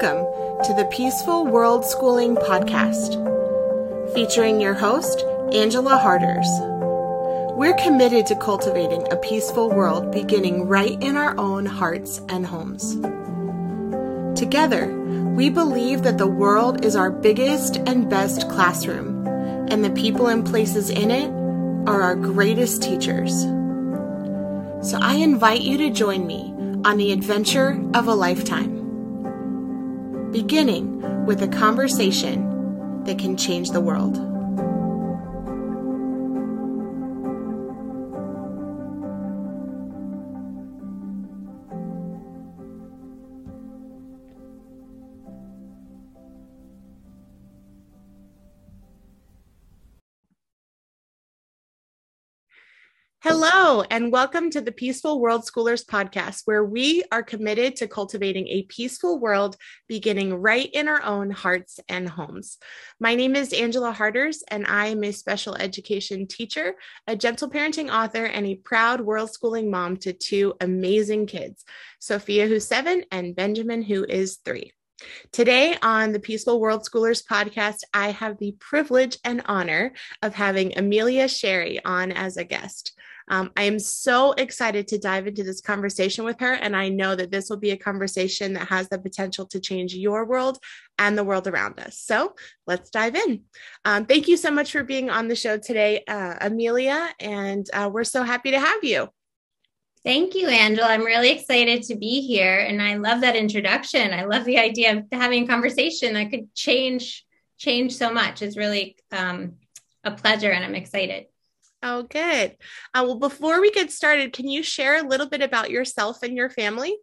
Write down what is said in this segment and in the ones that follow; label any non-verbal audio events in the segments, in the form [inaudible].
Welcome to the Peaceful World Schooling Podcast, featuring your host, Angela Harders. We're committed to cultivating a peaceful world beginning right in our own hearts and homes. Together, we believe that the world is our biggest and best classroom, and the people and places in it are our greatest teachers. So I invite you to join me on the adventure of a lifetime beginning with a conversation that can change the world. Hello, and welcome to the Peaceful World Schoolers podcast, where we are committed to cultivating a peaceful world beginning right in our own hearts and homes. My name is Angela Harders, and I am a special education teacher, a gentle parenting author, and a proud world schooling mom to two amazing kids Sophia, who's seven, and Benjamin, who is three. Today on the Peaceful World Schoolers podcast, I have the privilege and honor of having Amelia Sherry on as a guest. Um, I am so excited to dive into this conversation with her, and I know that this will be a conversation that has the potential to change your world and the world around us. So let's dive in. Um, thank you so much for being on the show today, uh, Amelia, and uh, we're so happy to have you. Thank you, Angela. I'm really excited to be here. And I love that introduction. I love the idea of having a conversation that could change change so much. It's really um, a pleasure and I'm excited. Oh, good. Uh, well, before we get started, can you share a little bit about yourself and your family?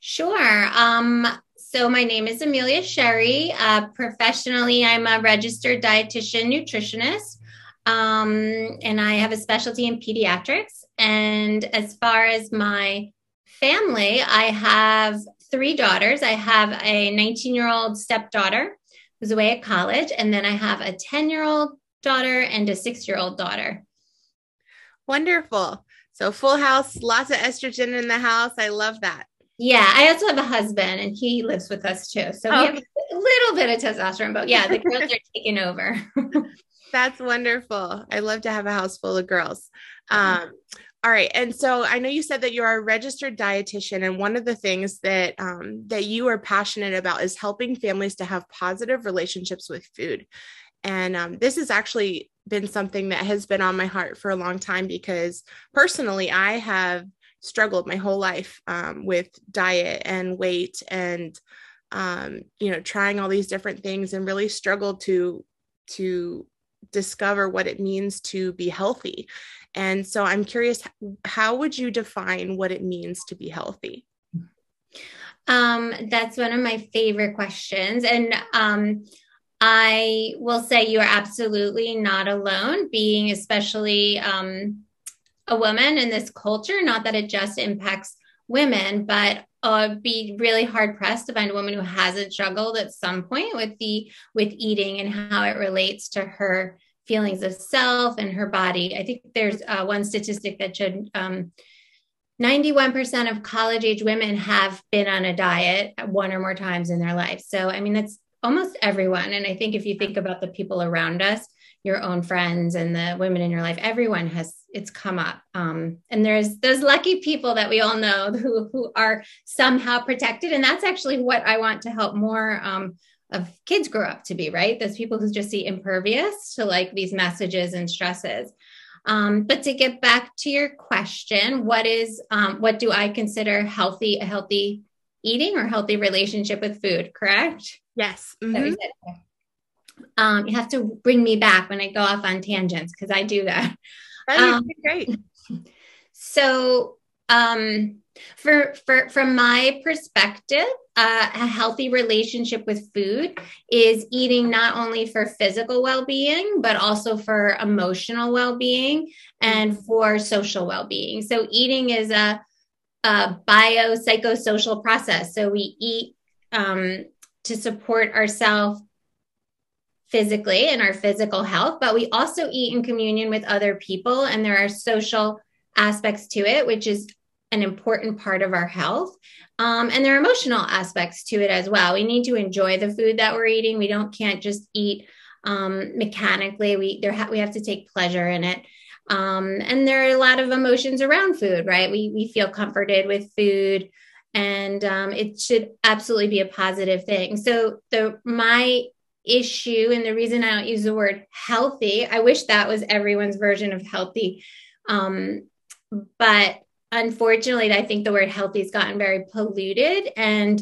Sure. Um, so, my name is Amelia Sherry. Uh, professionally, I'm a registered dietitian nutritionist, um, and I have a specialty in pediatrics. And as far as my family, I have three daughters. I have a 19 year old stepdaughter who's away at college, and then I have a 10 year old daughter and a six year old daughter. Wonderful. So, full house, lots of estrogen in the house. I love that. Yeah, I also have a husband and he lives with us too. So, we have a little bit of testosterone, but yeah, the girls are [laughs] taking over. That's wonderful. I love to have a house full of girls. Um, all right, and so I know you said that you are a registered dietitian, and one of the things that um, that you are passionate about is helping families to have positive relationships with food. And um, this has actually been something that has been on my heart for a long time because personally, I have struggled my whole life um, with diet and weight and um, you know trying all these different things and really struggled to to discover what it means to be healthy. And so i'm curious how would you define what it means to be healthy? Um, that's one of my favorite questions. And um, i will say you are absolutely not alone being especially um, a woman in this culture not that it just impacts women but uh, be really hard pressed to find a woman who hasn't struggled at some point with the with eating and how it relates to her feelings of self and her body. I think there's uh, one statistic that showed um, 91% of college age women have been on a diet one or more times in their life. So, I mean, that's almost everyone. And I think if you think about the people around us, your own friends and the women in your life, everyone has it's come up. Um, and there's those lucky people that we all know [laughs] who who are somehow protected, and that's actually what I want to help more um, of kids grow up to be, right? Those people who just see impervious to like these messages and stresses. Um, but to get back to your question, what is um, what do I consider healthy, a healthy eating or healthy relationship with food? Correct? Yes. Mm-hmm. Um, you have to bring me back when I go off on tangents because I do that. Um, great. [laughs] So, um, for, for from my perspective, uh, a healthy relationship with food is eating not only for physical well-being but also for emotional well-being and for social well-being. So eating is a, a biopsychosocial process. So we eat um, to support ourselves physically and our physical health, but we also eat in communion with other people, and there are social aspects to it, which is an important part of our health. Um, and there are emotional aspects to it as well. We need to enjoy the food that we're eating. We don't can't just eat um, mechanically. We there ha- we have to take pleasure in it. Um, and there are a lot of emotions around food, right? We we feel comforted with food, and um, it should absolutely be a positive thing. So the my issue and the reason I don't use the word healthy, I wish that was everyone's version of healthy. Um, but unfortunately, I think the word healthy has gotten very polluted, and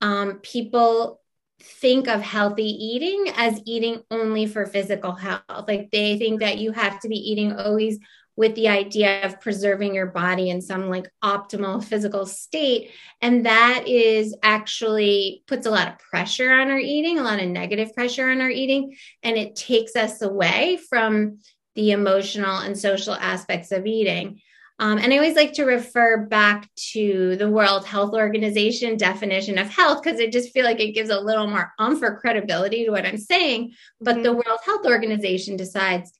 um, people think of healthy eating as eating only for physical health. Like they think that you have to be eating always with the idea of preserving your body in some like optimal physical state. And that is actually puts a lot of pressure on our eating, a lot of negative pressure on our eating, and it takes us away from the emotional and social aspects of eating. Um, and I always like to refer back to the World Health Organization definition of health because I just feel like it gives a little more umph or credibility to what I'm saying. But mm-hmm. the World Health Organization decides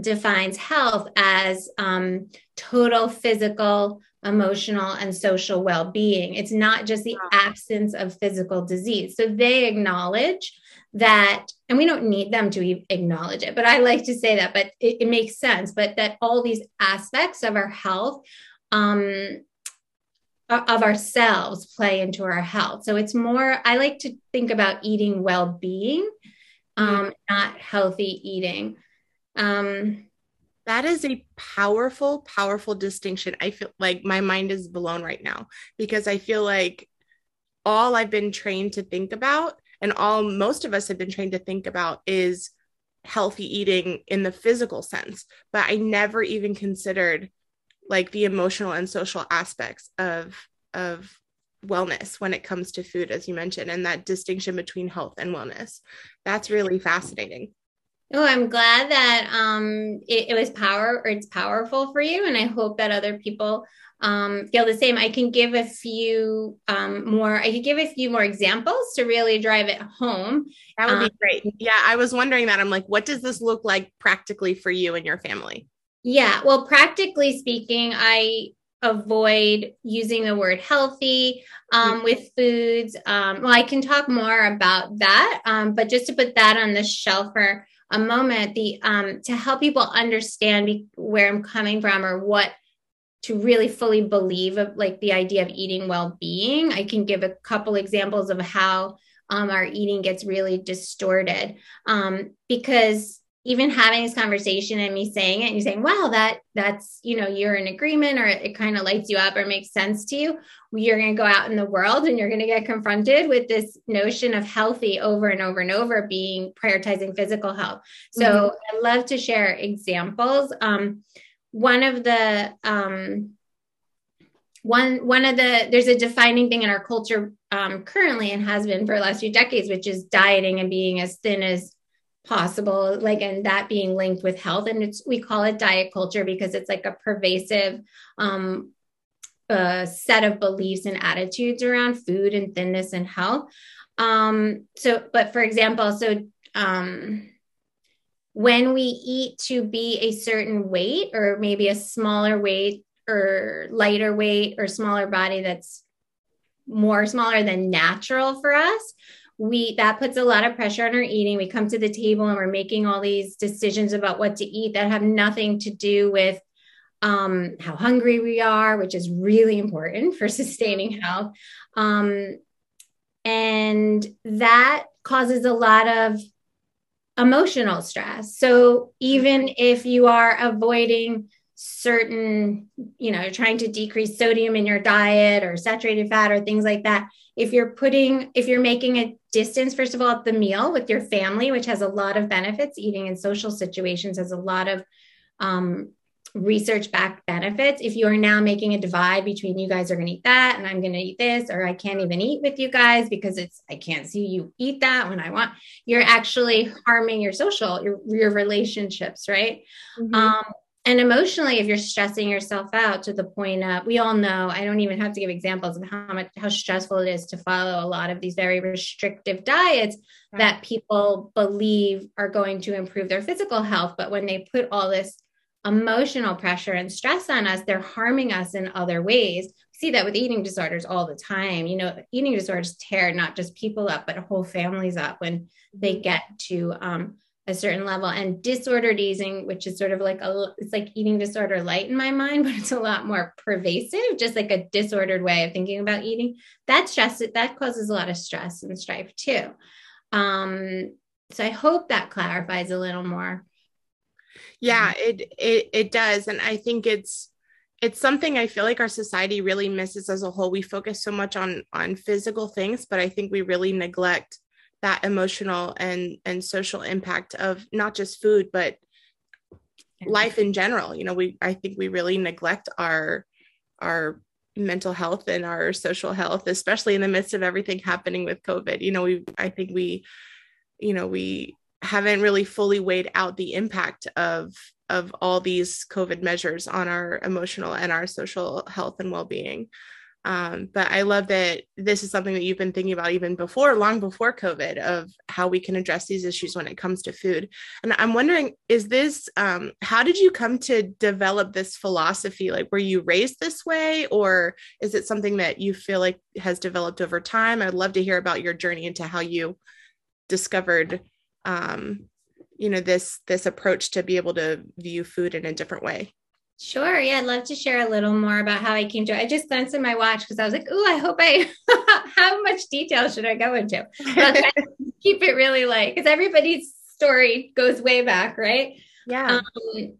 defines health as um, total physical, emotional, and social well being. It's not just the absence of physical disease. So they acknowledge that, and we don't need them to acknowledge it, but I like to say that, but it, it makes sense, but that all these aspects of our health. Um, of ourselves play into our health. So it's more, I like to think about eating well being, um, mm-hmm. not healthy eating. Um, that is a powerful, powerful distinction. I feel like my mind is blown right now because I feel like all I've been trained to think about and all most of us have been trained to think about is healthy eating in the physical sense. But i never even considered like the emotional and social aspects of of wellness when it comes to food as you mentioned and that distinction between health and wellness. That's really fascinating Oh, I'm glad that um, it, it was power or it's powerful for you, and I hope that other people um, feel the same. I can give a few um, more. I could give a few more examples to really drive it home. That would be um, great. Yeah, I was wondering that. I'm like, what does this look like practically for you and your family? Yeah, well, practically speaking, I avoid using the word healthy um, mm-hmm. with foods. Um, well, I can talk more about that, um, but just to put that on the shelf for a moment, the um, to help people understand where I'm coming from or what to really fully believe of like the idea of eating well-being. I can give a couple examples of how um, our eating gets really distorted um, because even having this conversation and me saying it and you saying wow that that's you know you're in agreement or it, it kind of lights you up or makes sense to you you're going to go out in the world and you're going to get confronted with this notion of healthy over and over and over being prioritizing physical health so mm-hmm. i love to share examples um, one of the um, one one of the there's a defining thing in our culture um, currently and has been for the last few decades, which is dieting and being as thin as possible like and that being linked with health and it's we call it diet culture because it's like a pervasive um uh, set of beliefs and attitudes around food and thinness and health. Um so but for example so um when we eat to be a certain weight or maybe a smaller weight or lighter weight or smaller body that's more smaller than natural for us we that puts a lot of pressure on our eating we come to the table and we're making all these decisions about what to eat that have nothing to do with um, how hungry we are which is really important for [laughs] sustaining health um, and that causes a lot of emotional stress. So even if you are avoiding certain, you know, trying to decrease sodium in your diet or saturated fat or things like that, if you're putting, if you're making a distance, first of all, at the meal with your family, which has a lot of benefits, eating in social situations has a lot of um, research backed benefits. If you are now making a divide between you guys are going to eat that and I'm going to eat this, or I can't even eat with you guys because it's, I can't see you eat that when I want, you're actually harming your social, your, your relationships, right? Mm-hmm. Um, and emotionally, if you're stressing yourself out to the point of, we all know, I don't even have to give examples of how much, how stressful it is to follow a lot of these very restrictive diets right. that people believe are going to improve their physical health. But when they put all this emotional pressure and stress on us, they're harming us in other ways. We see that with eating disorders all the time. You know, eating disorders tear not just people up, but whole families up when they get to um, a certain level. And disordered eating, which is sort of like a, it's like eating disorder light in my mind, [laughs] but it's a lot more pervasive, just like a disordered way of thinking about eating. That stress, that causes a lot of stress and strife too. Um, so I hope that clarifies a little more. Yeah, it it it does, and I think it's it's something I feel like our society really misses as a whole. We focus so much on on physical things, but I think we really neglect that emotional and and social impact of not just food but life in general. You know, we I think we really neglect our our mental health and our social health especially in the midst of everything happening with covid. You know we i think we you know we haven't really fully weighed out the impact of of all these covid measures on our emotional and our social health and well-being um, but i love that this is something that you've been thinking about even before long before covid of how we can address these issues when it comes to food. And i'm wondering is this um, how did you come to develop this philosophy? Like were you raised this way or is it something that you feel like has developed over time? I'd love to hear about your journey into how you discovered um, you know this this approach to be able to view food in a different way Sure. Yeah, I'd love to share a little more about how I came to. I just glanced at my watch because I was like, "Oh, I hope I. [laughs] how much detail should I go into?" [laughs] keep it really light because everybody's story goes way back, right? Yeah. Um,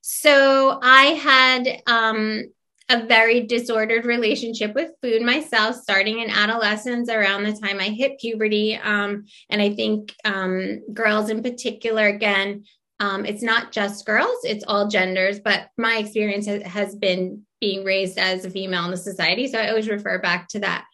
so I had um, a very disordered relationship with food myself, starting in adolescence around the time I hit puberty. Um, and I think um, girls in particular, again, um, it's not just girls, it's all genders, but my experience has, been being raised as a female in the society. So I always refer back to that.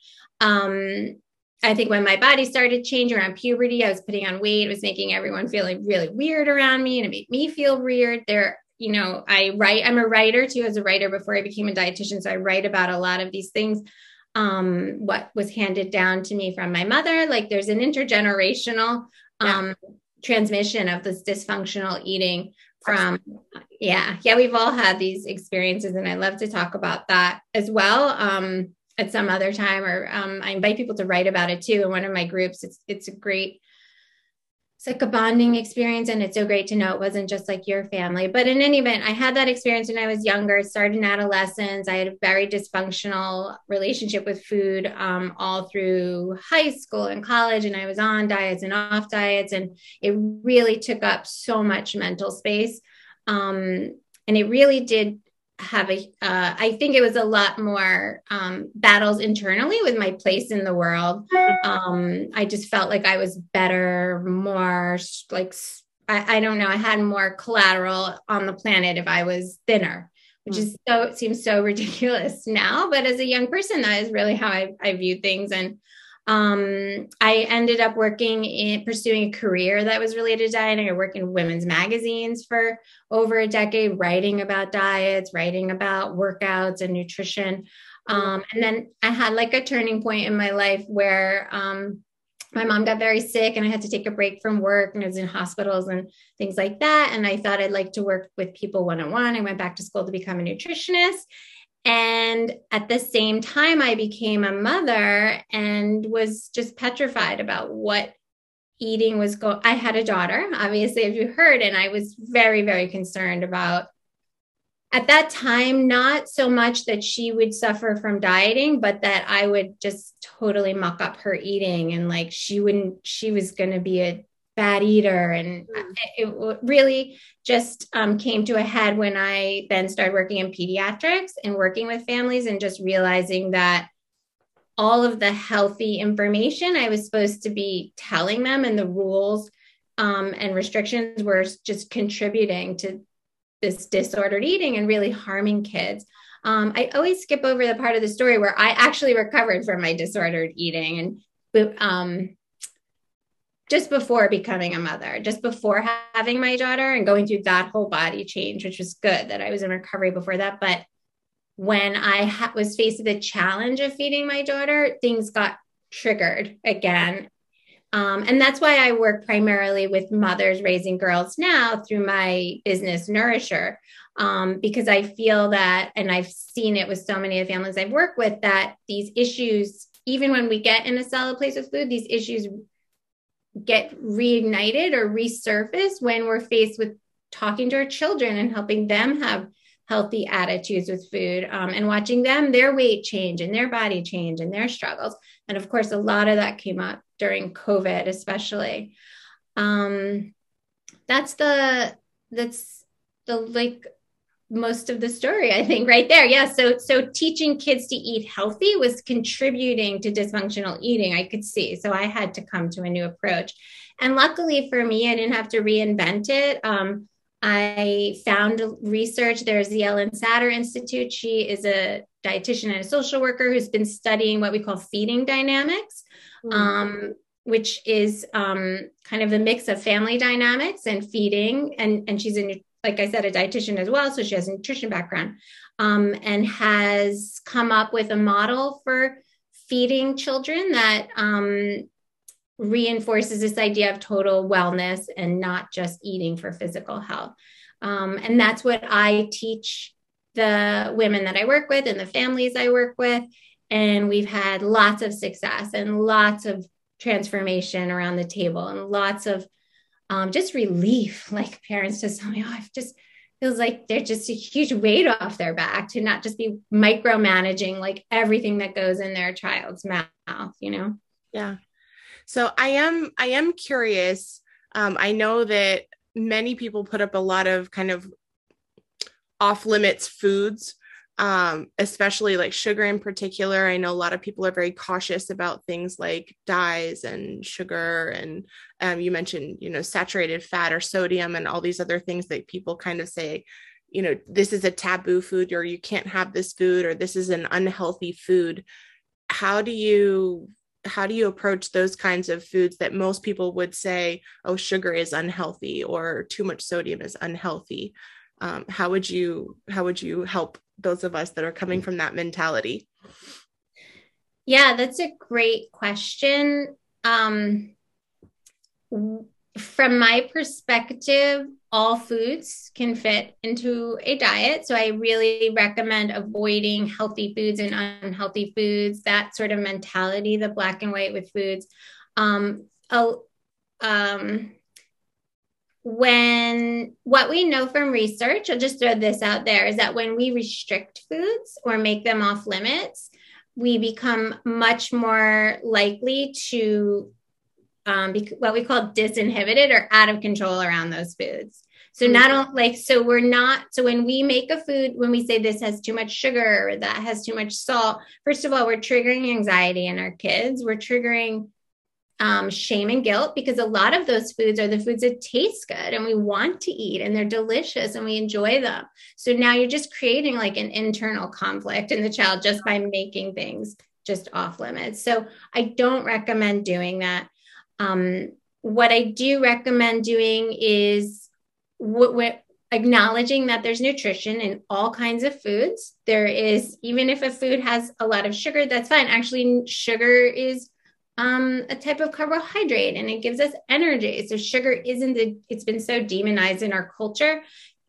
Um, I think when my body started changing around puberty, I was putting on weight, it was making everyone feeling really weird around me, and it made me feel weird. There you know, I write, I'm a writer too, as a writer before I became a dietitian. So I write about a lot of these things. Um, what was handed down to me from my mother, like there's an intergenerational um, yeah. Transmission of this dysfunctional eating from yeah yeah we've all had these experiences and i love to talk about that as well um, at some other time or um, i invite people to write about it too. In one of my groups it's it's a great it's like a bonding experience and it's so great to know it wasn't just like your family. But in any event i had that experience when i was younger started in adolescence. I had a very dysfunctional relationship with food um, all through high school and college and i was on diets and off diets and it really took up so much mental space. Um, and it really did have a. Uh, I think it was a lot more um, battles internally with my place in the world. Um, I just felt like I was better, more like I, I, don't know. I had more collateral on the planet if I was thinner, which is so it seems so [laughs] ridiculous now. But as a young person, that is really how I, I view things. And um, I ended up working in pursuing a career that was related to dieting. I worked in women's magazines for over a decade, writing about diets, writing about workouts and nutrition. Um, and then I had like a turning point in my life where um, my mom got very sick and I had to take a break from work and I was in hospitals and things like that. And I thought I'd like to work with people one on one. I went back to school to become a nutritionist. And at the same time, I became a mother and was just petrified about what eating was going. I had a daughter, obviously, if you heard, and I was very, very concerned about at that time, not so much that she would suffer from dieting, but that I would just totally muck up her eating and like she wouldn't, she was going to be a bad eater. And mm. it really just um, came to a head when I then started working in pediatrics and working with families and just realizing that all of the healthy information I was supposed to be telling them and the rules um, and restrictions were just contributing to this disordered eating and really harming kids. Um, I always skip over the part of the story where I actually recovered from my disordered eating and um, just before becoming a mother, just before having my daughter and going through that whole body change, which was good that I was in recovery before that. But when I ha- was faced with the challenge of feeding my daughter, things got triggered again. Um, and that's why I work primarily with mothers raising girls now through my business Nourisher. um, because I feel that, and I've seen it with so many of the families I've worked with, that these issues, even when we get in a solid place with food, these issues get reignited or resurface when we're faced with talking to our children and helping them have healthy attitudes with food um, and watching them their weight change and their body change and their struggles. And of course a lot of that came up during covid especially. Um, that's the that's the like most of the story i think right there. Yeah so so teaching kids to eat healthy was contributing to dysfunctional eating i could see. So i had to come to a new approach. And luckily for me i didn't have to reinvent it. Um, i found research there's the Ellyn Satter institute. She is a dietitian and a social worker who's been studying what we call feeding dynamics mm-hmm. um, which is um, kind of the mix of family dynamics and feeding. And and she's a like I said, a dietitian as well. So she has a nutrition background um, and has come up with a model for feeding children that um, reinforces this idea of total wellness and not just eating for physical health. Um, and that's what I teach the women that I work with and the families I work with. And we've had lots of success and lots of transformation around the table and lots of um, just relief. [laughs] Like parents just tell me, oh, I've just feels like they're just a huge weight off their back to not just be micromanaging like everything that goes in their child's mouth, you know? Yeah. So I am I am curious. Um, I know that many people put up a lot of kind of off limits foods um, especially like sugar in particular. I know a lot of people are very cautious about things like dyes and sugar, and um, you mentioned, you know, saturated fat or sodium and all these other things that people kind of say, you know, this is a taboo food, or you can't have this food, or this is an unhealthy food. How do you how do you approach those kinds of foods that most people would say, oh, sugar is unhealthy or too much sodium is unhealthy? Um, how would you how would you help those of us that are coming from that mentality? Yeah, that's a great question. Um, from my perspective, all foods can fit into a diet. So I really recommend avoiding healthy foods and unhealthy foods, that sort of mentality, the black and white with foods. Um, um, when what we know from research, I'll just throw this out there, is that when we restrict foods or make them off limits, we become much more likely to um, be, what we call disinhibited or out of control around those foods. So not only like so we're not so when we make a food when we say this has too much sugar or that has too much salt, first of all, we're triggering anxiety in our kids. We're triggering um, shame and guilt because a lot of those foods are the foods that taste good and we want to eat and they're delicious and we enjoy them. So now you're just creating like an internal conflict in the child just by making things just off limits. So I don't recommend doing that. Um, what I do recommend doing is what acknowledging that there's nutrition in all kinds of foods. There is, even if a food has a lot of sugar, that's fine. Actually, sugar is um, a type of carbohydrate and it gives us energy. So sugar isn't the, it's been so demonized in our culture.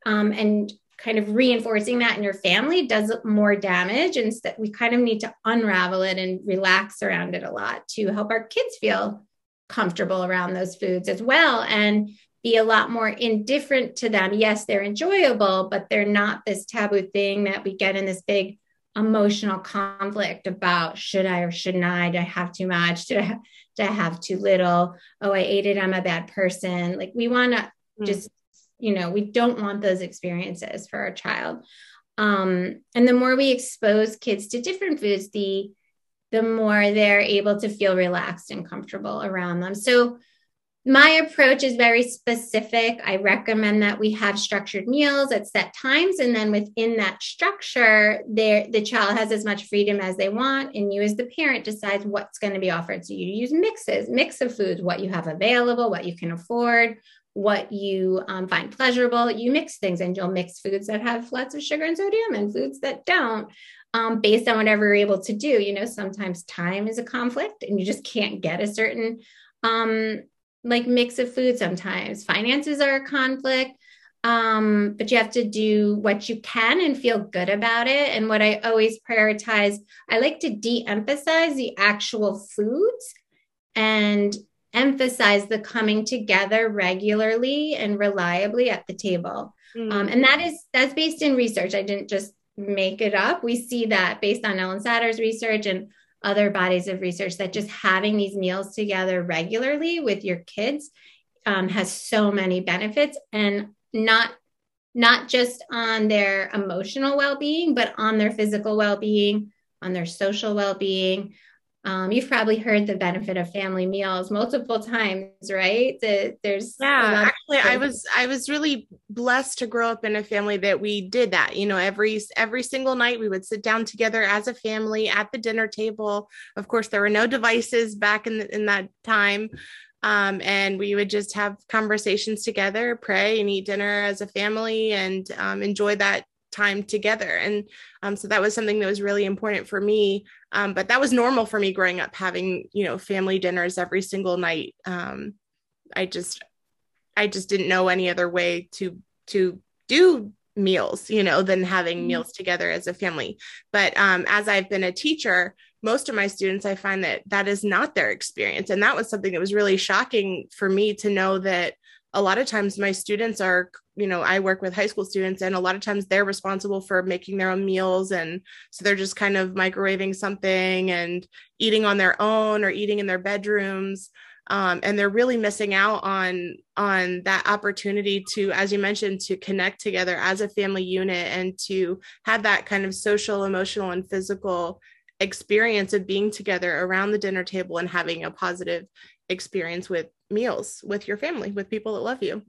Um, and kind of reinforcing that in your family does more damage. And so we kind of need to unravel it and relax around it a lot to help our kids feel comfortable around those foods as well and be a lot more indifferent to them. Yes, they're enjoyable, but they're not this taboo thing that we get in this big emotional conflict about should I or shouldn't I? Do I have too much? Do I, do I have too little? Oh, I ate it. I'm a bad person. Like we want to mm. just, you know, we don't want those experiences for our child. Um, and the more we expose kids to different foods, the the more they're able to feel relaxed and comfortable around them. So my approach is very specific. I recommend that we have structured meals at set times. And then within that structure, the child has as much freedom as they want. And you, as the parent, decides what's going to be offered. So you use mixes, mix of foods, what you have available, what you can afford, what you um, find pleasurable. You mix things and you'll mix foods that have lots of sugar and sodium and foods that don't. Um, based on whatever you're able to do. You know, sometimes time is a conflict and you just can't get a certain um, like mix of food sometimes. Finances are a conflict. Um, but you have to do what you can and feel good about it. And what I always prioritize, I like to de emphasize the actual foods and emphasize the coming together regularly and reliably at the table. Mm-hmm. Um, and that is that's based in research. I didn't just make it up. We see that based on Ellyn Satter's research and other bodies of research that just having these meals together regularly with your kids um, has so many benefits and not not just on their emotional well-being but on their physical well-being on their social well-being um, you've probably heard the benefit of family meals multiple times right? The, there's yeah actually i was i was really blessed to grow up in a family that we did that. You know every every single night we would sit down together as a family at the dinner table. Of course there were no devices back in, the, in that time. Um, and we would just have conversations together, pray and eat dinner as a family and um, enjoy that time together. And um, so that was something that was really important for me. Um, but that was normal for me growing up, having, you know, family dinners every single night. Um, I just, I just didn't know any other way to, to do meals, you know, than having mm-hmm. meals together as a family. But um, as I've been a teacher, most of my students, I find that that is not their experience. And that was something that was really shocking for me to know that a lot of times my students are, you know, I work with high school students and a lot of times they're responsible for making their own meals. And so they're just kind of microwaving something and eating on their own or eating in their bedrooms. Um, and they're really missing out on on that opportunity to as you mentioned to connect together as a family unit and to have that kind of social emotional and physical experience of being together around the dinner table and having a positive experience with meals with your family with people that love you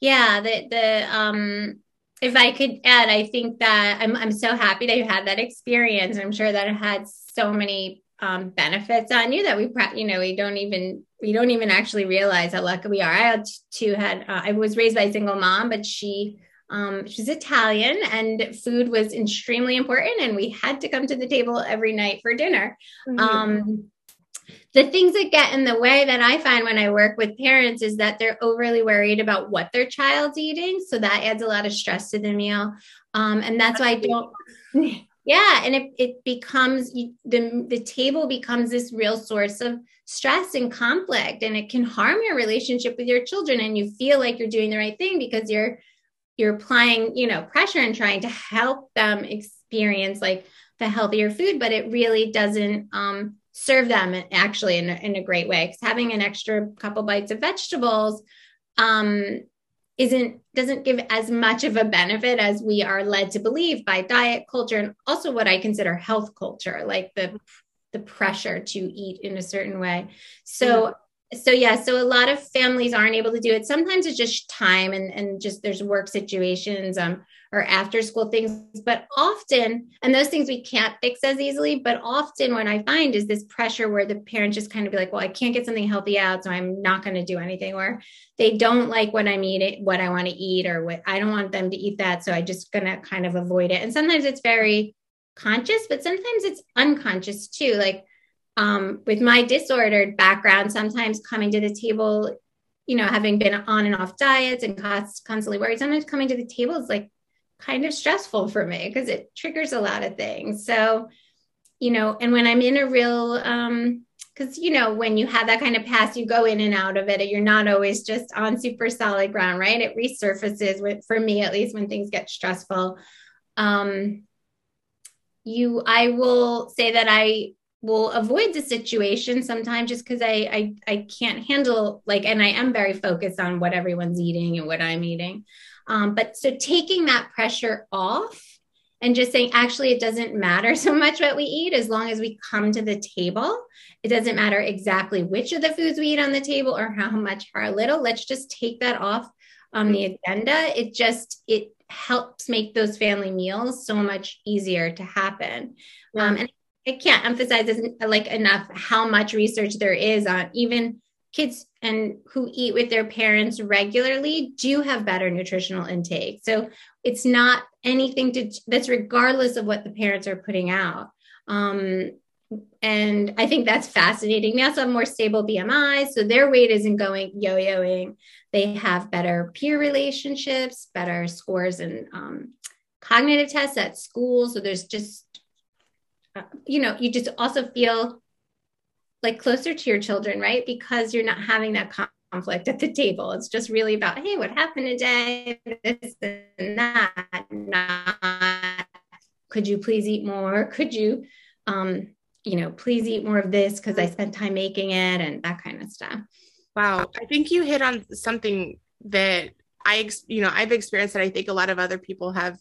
yeah the the um if i could add i think that i'm, I'm so happy that you had that experience i'm sure that it had so many um, benefits on you that we you know we don't even we don't even actually realize how lucky we are i had two had uh, i was raised by a single mom but she um, she's Italian, and food was extremely important, and we had to come to the table every night for dinner. Mm-hmm. Um, the things that get in the way that I find when I work with parents is that they're overly worried about what their child's eating. So that adds a lot of stress to the meal. Um, and that's why I don't, [laughs] yeah. And it, it becomes the, the table becomes this real source of stress and conflict, and it can harm your relationship with your children. And you feel like you're doing the right thing because you're you're applying you know pressure and trying to help them experience like the healthier food but it really doesn't um, serve them actually in a, in a great way. Because having an extra couple bites of vegetables um, isn't doesn't give as much of a benefit as we are led to believe by diet culture and also what i consider health culture like the the pressure to eat in a certain way. So so yeah so a lot of families aren't able to do it. Sometimes it's just time and, and just there's work situations um, or after school things but often and those things we can't fix as easily but often what i find is this pressure where the parents just kind of be like well i can't get something healthy out so i'm not going to do anything or they don't like what i'm eating what i want to eat or what i don't want them to eat that so i just going to kind of avoid it. And sometimes it's very conscious but sometimes it's unconscious too like um, with my disordered background, sometimes coming to the table, you know, having been on and off diets and constantly worried, sometimes coming to the table is like kind of stressful for me because it triggers a lot of things. So, you know, and when I'm in a real, um, because you know when you have that kind of past you go in and out of it you're not always just on super solid ground right it resurfaces with for me at least when things get stressful um you i will say that i will avoid the situation sometimes just because I, I I can't handle like and I am very focused on what everyone's eating and what I'm eating. Um, but so taking that pressure off and just saying actually it doesn't matter so much what we eat as long as we come to the table. It doesn't matter exactly which of the foods we eat on the table or how much or little. Let's just take that off on the agenda. It just it helps make those family meals so much easier to happen. Yeah. Um, and I can't emphasize like enough how much research there is on even kids and who eat with their parents regularly do have better nutritional intake. So it's not anything to that's regardless of what the parents are putting out. Um, and I think that's fascinating. They also have more stable BMI, so their weight isn't going yo-yoing. They have better peer relationships, better scores and um, cognitive tests at school. So there's just, you know, you just also feel like closer to your children, right? Because you're not having that conflict at the table. It's just really about, hey, what happened today? This and that. Not, could you please eat more? Could you, um, you know, please eat more of this because I spent time making it and that kind of stuff. Wow. I think you hit on something that I, you know, I've experienced that I think a lot of other people have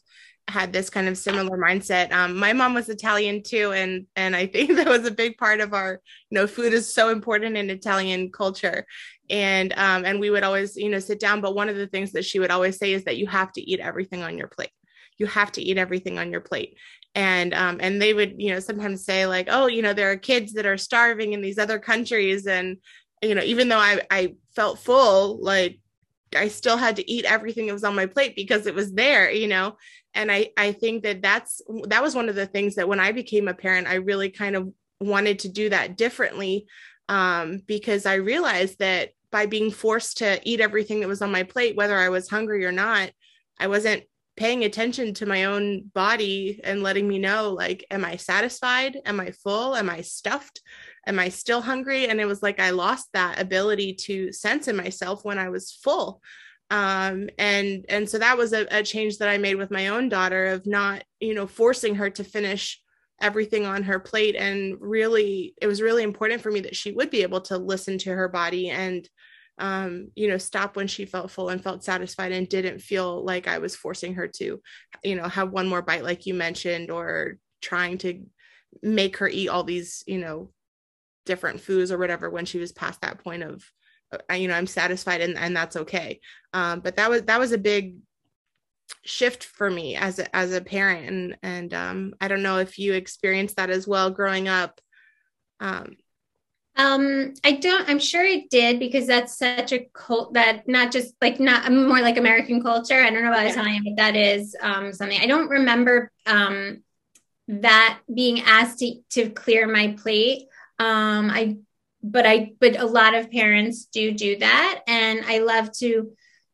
had this kind of similar mindset. Um, my mom was Italian too, and and I think [laughs] that was a big part of our, you know, food is so important in Italian culture, and um, and we would always, you know, sit down. But one of the things that she would always say is that you have to eat everything on your plate. You have to eat everything on your plate, and um, and they would, you know, sometimes say like, oh, you know, there are kids that are starving in these other countries, and you know, even though I I felt full, like I still had to eat everything that was on my plate because it was there, you know. And I I think that that's that was one of the things that when I became a parent, I really kind of wanted to do that differently um, because I realized that by being forced to eat everything that was on my plate, whether I was hungry or not, I wasn't paying attention to my own body and letting me know like am i satisfied? Am i full? Am i stuffed am i still hungry? And it was like i lost that ability to sense in myself when i was full. Um, and and so that was a, a change that i made with my own daughter of not you know forcing her to finish everything on her plate. And really it was really important for me that she would be able to listen to her body and um, you know, stop when she felt full and felt satisfied and didn't feel like I was forcing her to, you know, have one more bite, like you mentioned, or trying to make her eat all these, you know, different foods or whatever when she was past that point of uh, you know i'm satisfied and, and that's okay um, but that was that was a big shift for me as a, as a parent and and um, i don't know if you experienced that as well growing up um, um, I don't, I'm sure it did because that's such a cult that not just like not more like American culture. I don't know about yeah. Italian, but that is um, something I don't remember um, that being asked to, to clear my plate. Um, I, but I, but a lot of parents do do that. And I love to,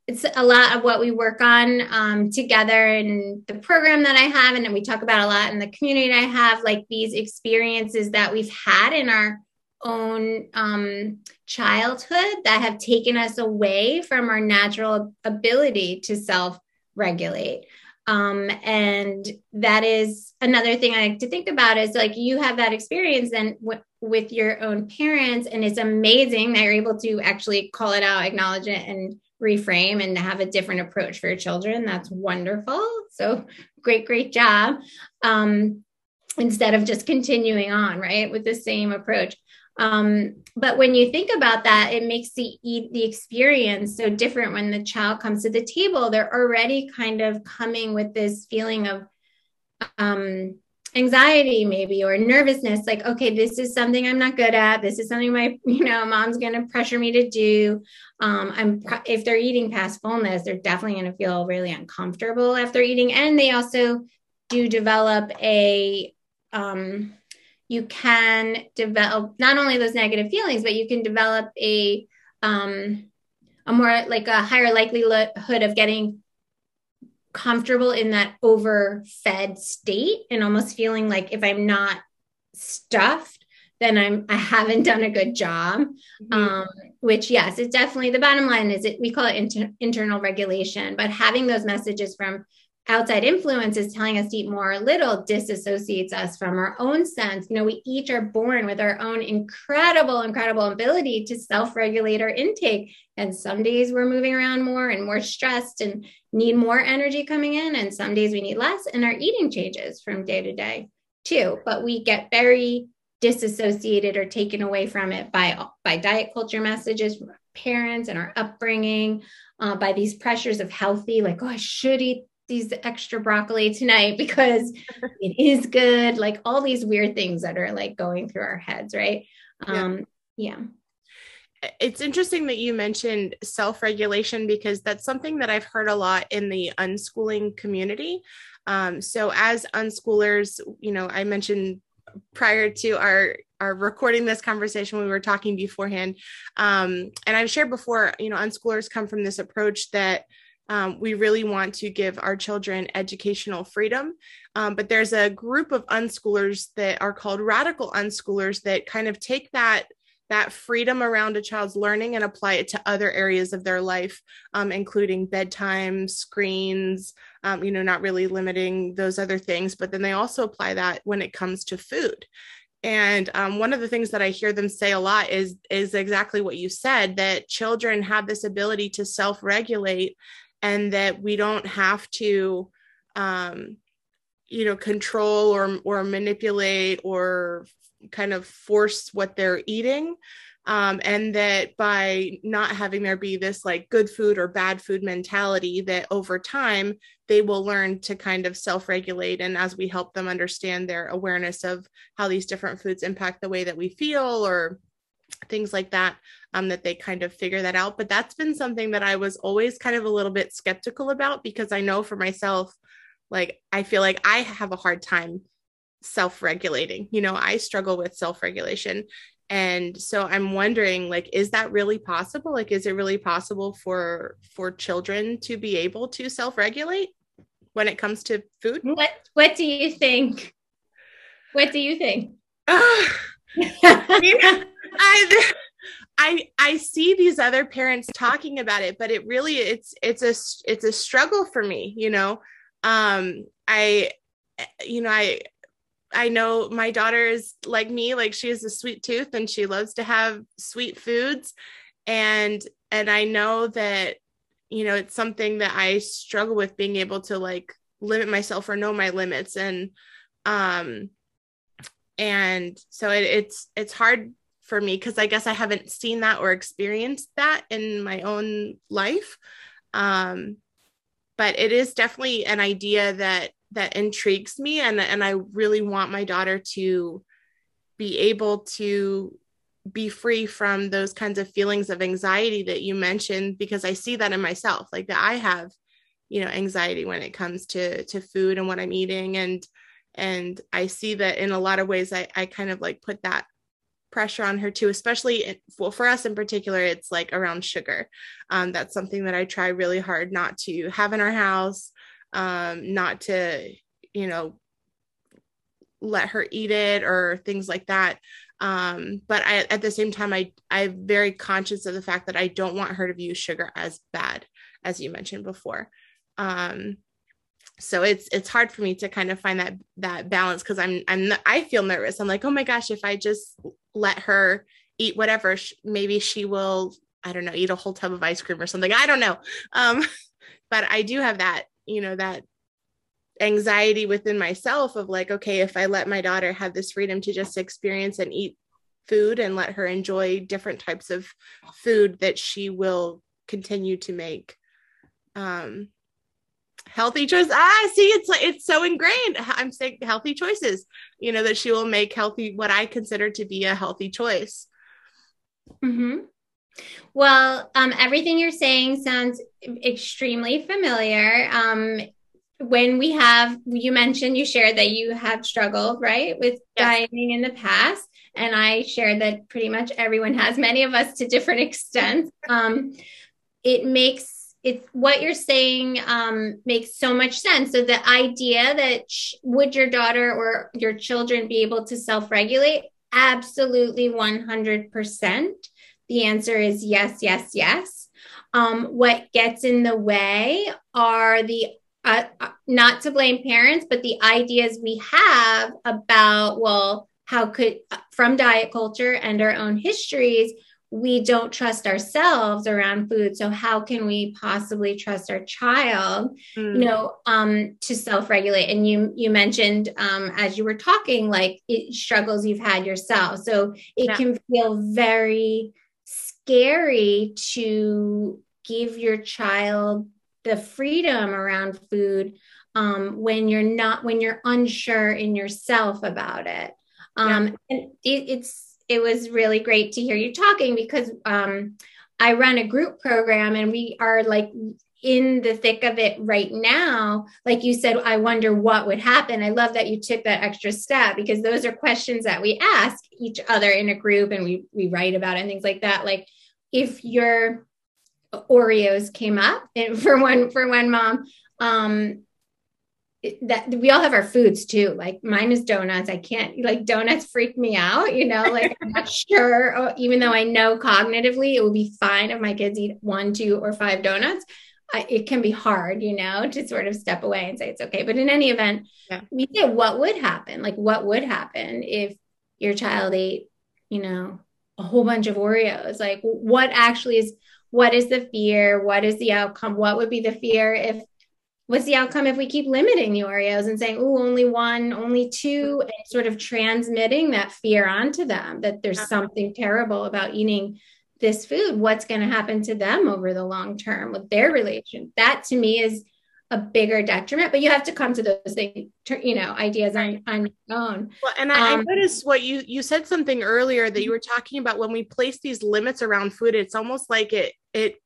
it's a lot of what we work on um, together in the program that I have. And we talk about a lot in the community I have, like these experiences that we've had in our own um, childhood that have taken us away from our natural ability to self regulate. Um, and that is another thing I like to think about is like you have that experience then w- with your own parents, and it's amazing that you're able to actually call it out, acknowledge it, and reframe and have a different approach for your children. That's wonderful. So great, great job. Um, instead of just continuing on, right, with the same approach. Um, but when you think about that, it makes the the experience so different when the child comes to the table. They're already kind of coming with this feeling of um, anxiety, maybe, or nervousness. Like, okay, this is something I'm not good at. This is something my [laughs] you know mom's going to pressure me to do. Um, I'm if they're eating past fullness, they're definitely going to feel really uncomfortable after eating, and they also do develop a um, you can develop not only those negative feelings, but you can develop a um, a more like a higher likelihood of getting comfortable in that overfed state and almost feeling like if I'm not stuffed, then I'm I haven't done a good job. Mm-hmm. Um, which yes, it's definitely the bottom line is it we call it inter- internal regulation, but having those messages from outside influences telling us to eat more or little disassociates us from our own sense. You know, we each are born with our own incredible, incredible ability to self regulate our intake. And some days we're moving around more and more stressed and need more energy coming in. And some days we need less. And our eating changes from day to day too. But we get very disassociated or taken away from it by, by diet culture messages parents and our upbringing. Uh, by these pressures of healthy, like, oh, I should eat these extra broccoli tonight because [laughs] it is good like all these weird things that are like going through our heads right? Yeah. um yeah. It's interesting that you mentioned self-regulation because that's something that i've heard a lot in the unschooling community. Um, so as unschoolers you know i mentioned prior to our our recording this conversation we were talking beforehand um, and i've shared before you know unschoolers come from this approach that um, we really want to give our children educational freedom um, but there's a group of unschoolers that are called radical unschoolers that kind of take that that freedom around a child's learning and apply it to other areas of their life, um, including bedtime, screens, um, you know, not really limiting those other things. But then they also apply that when it comes to food. And um, one of the things that I hear them say a lot is is exactly what you said that children have this ability to self regulate, and that we don't have to, um, you know, control or or manipulate or kind of force what they're eating. Um, and that by not having there be this like good food or bad food mentality, that over time they will learn to kind of self regulate. And as we help them understand their awareness of how these different foods impact the way that we feel or things like that, um, that they kind of figure that out. But that's been something that I was always kind of a little bit skeptical about because I know for myself, like, I feel like I have a hard time self regulating. You know, I struggle with self regulation. And so I'm wondering like is that really possible? Like is it really possible for for children to be able to self regulate when it comes to food? What what do you think? What do you think? [sighs] [laughs] I, I I see these other parents talking about it, but it really it's it's a it's a struggle for me, you know. Um I you know, I I know my daughter is like me, like she has a sweet tooth and she loves to have sweet foods. And and I know that, you know, it's something that I struggle with being able to like limit myself or know my limits. And um and so it, it's it's hard for me because I guess I haven't seen that or experienced that in my own life. Um but it is definitely an idea that that intrigues me and and I really want my daughter to be able to be free from those kinds of feelings of anxiety that you mentioned because I see that in myself like that I have you know anxiety when it comes to to food and what I'm eating and and I see that in a lot of ways I I kind of like put that pressure on her too especially well for us in particular it's like around sugar um, that's something that i try really hard not to have in our house um, not to, you know, let her eat it or things like that. Um, but I, at the same time, I, I'm very conscious of the fact that I don't want her to view sugar as bad, as you mentioned before. Um, so it's it's hard for me to kind of find that that balance because I'm I'm I feel nervous. I'm like, oh my gosh, if I just let her eat whatever, maybe she will I don't know eat a whole tub of ice cream or something. I don't know. Um, [laughs] but I do have that you know that anxiety within myself of like okay if i let my daughter have this freedom to just experience and eat food and let her enjoy different types of food that she will continue to make um healthy choices ah see it's like it's so ingrained i'm saying healthy choices you know that she will make healthy what i consider to be a healthy choice mm-hmm. Well, um, everything you're saying sounds extremely familiar. Um, when we have, you mentioned, you shared that you have struggled, right, with yes. dieting in the past. And I shared that pretty much everyone has, many of us to different [laughs] extents. Um, it makes it's what you're saying um, makes so much sense. So the idea that sh- would your daughter or your children be able to self-regulate? Absolutely, one hundred percent. The answer is yes, yes, yes. Um, what gets in the way are the uh, uh, not to blame parents, but the ideas we have about, well, how could, uh, from diet culture and our own histories, we don't trust ourselves around food. So how can we possibly trust our child, mm. you know, um, to self-regulate? And you you mentioned um, as you were talking, like it, struggles you've had yourself. So it yeah. can feel very scary to give your child the freedom around food um, when you're not when you're unsure in yourself about it um, yeah. and it, it's it was really great to hear you talking because um, i run a group program and we are like in the thick of it right now, like you said, I wonder what would happen. I love that you took that extra step because those are questions that we ask each other in a group and we we write about and things like that. Like if your Oreos came up [laughs] for one for one mom, um, that we all have our foods too. Like mine is donuts. I can't like donuts freak me out, you know, like I'm not [laughs] sure, oh, even though I know cognitively it will be fine if my kids eat one, two, or five donuts. I, it can be hard, you know, to sort of step away and say it's okay. But in any event, yeah. we say what would happen? Like what would happen if your child ate, you know, a whole bunch of Oreos? Like what actually is what is the fear? What is the outcome? What would be the fear if what's the outcome if we keep limiting the Oreos and saying, oh, only one, only two, mm-hmm. and sort of transmitting that fear onto them that there's uh-huh. something terrible about eating this food? What's going to happen to them over the long term with their relation? That to me is a bigger detriment, but you have to come to those things, you know, ideas on, on your own. Well, and I, um, I noticed what you, you said something earlier that you mm-hmm. were talking about when we place these limits around food, it's almost like it, it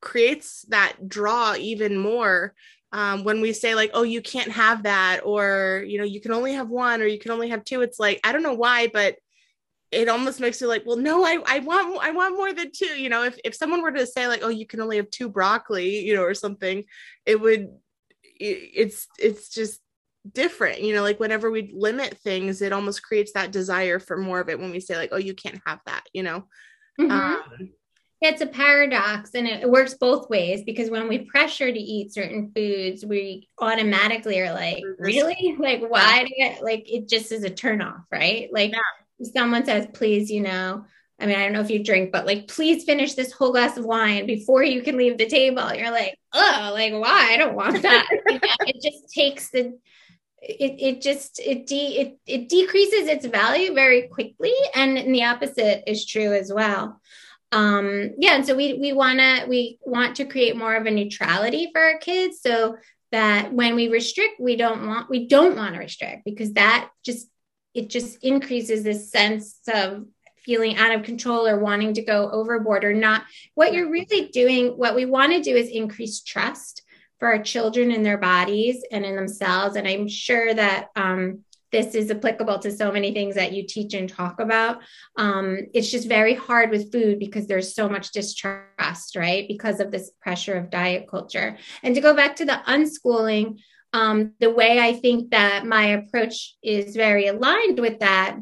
creates that draw even more um, when we say like oh you can't have that or you know you can only have one or you can only have two it's like i don't know why but it almost makes you like well no i, I want i want more than two you know if, if someone were to say like oh you can only have two broccoli you know or something it would it's it's just different you know like whenever we limit things it almost creates that desire for more of it when we say like oh you can't have that you know mm-hmm. um, it's a paradox and it works both ways because when we pressure to eat certain foods we automatically are like really? Like why do you like it just is a turn off right? Like yeah. someone says please you know i mean i don't know if you drink but like please finish this whole glass of wine before you can leave the table you're like oh like why? I don't want that. [laughs] You know, it just takes the it, it just it de it, it decreases its value very quickly and the opposite is true as well um yeah and so we we want to we want to create more of a neutrality for our kids so that when we restrict we don't want we don't want to restrict because that just it just increases this sense of feeling out of control or wanting to go overboard or not. What you're really doing what we want to do is increase trust for our children in their bodies and in themselves. And i'm sure that um, this is applicable to so many things that you teach and talk about. Um, it's just very hard with food because there's so much distrust, right? Because of this pressure of diet culture. And to go back to the unschooling, um, the way I think that my approach is very aligned with that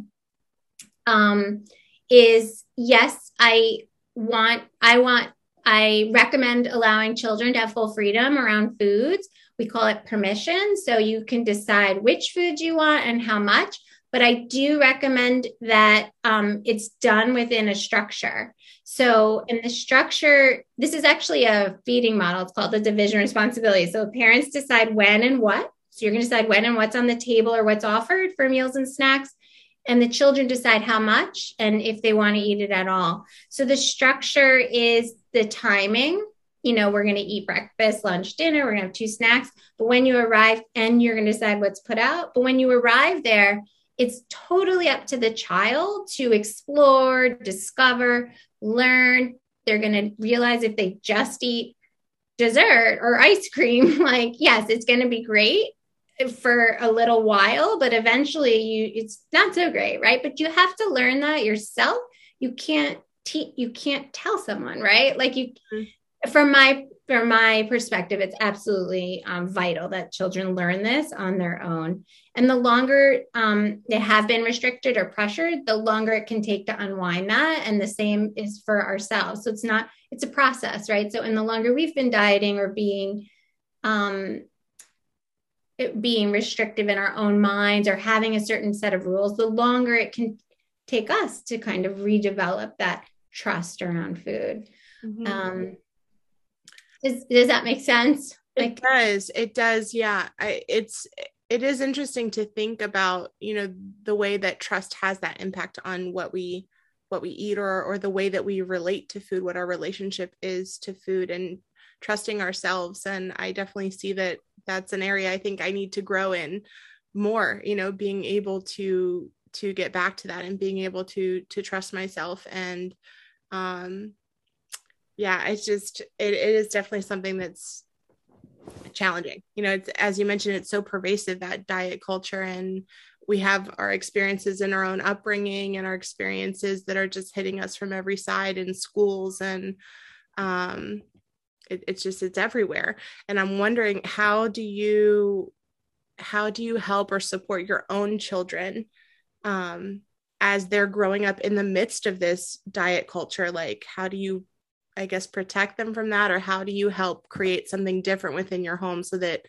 um, is yes, I want, I want, I recommend allowing children to have full freedom around foods we call it permission. So you can decide which food you want and how much. But I do recommend that um, it's done within a structure. So, in the structure, this is actually a feeding model. It's called the division responsibility. So, parents decide when and what. So, you're going to decide when and what's on the table or what's offered for meals and snacks and the children decide how much and if they want to eat it at all. So the structure is the timing you know, we're going to eat breakfast, lunch, dinner, we're going to have two snacks. But when you arrive and you're going to decide what's put out, but when you arrive there, it's totally up to the child to explore, discover, learn. They're going to realize if they just eat dessert or ice cream, [laughs] like, yes, it's going to be great for a little while, but eventually you it's not so great, right? But you have to learn that yourself. You can't te- you can't tell someone, right? Like you mm-hmm from my from my perspective, it's absolutely um, vital that children learn this on their own. And the longer um, they have been restricted or pressured, the longer it can take to unwind that. And the same is for ourselves. So it's not, it's a process, right? So, in the longer we've been dieting or being, um, being restrictive in our own minds or having a certain set of rules, the longer it can take us to kind of redevelop that trust around food. Mm-hmm. Um, does, does that make sense? Like- it does. It does. Yeah. I, it's, it is interesting to think about, you know, the way that trust has that impact on what we, what we eat or, or the way that we relate to food, what our relationship is to food and trusting ourselves. And I definitely see that that's an area I think I need to grow in more, you know, being able to, to get back to that and being able to, to trust myself and, um, yeah, it's just it, it is definitely something that's challenging. You know, it's, as you mentioned, it's so pervasive that diet culture, and we have our experiences in our own upbringing and our experiences that are just hitting us from every side in schools and um, it, it's just it's everywhere. And I'm wondering how do you how do you help or support your own children um, as they're growing up in the midst of this diet culture? Like, how do you I guess, protect them from that? Or how do you help create something different within your home so that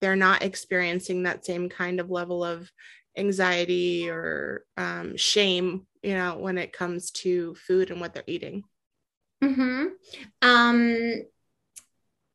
they're not experiencing that same kind of level of anxiety or um, shame, you know, when it comes to food and what they're eating? Hmm. Um,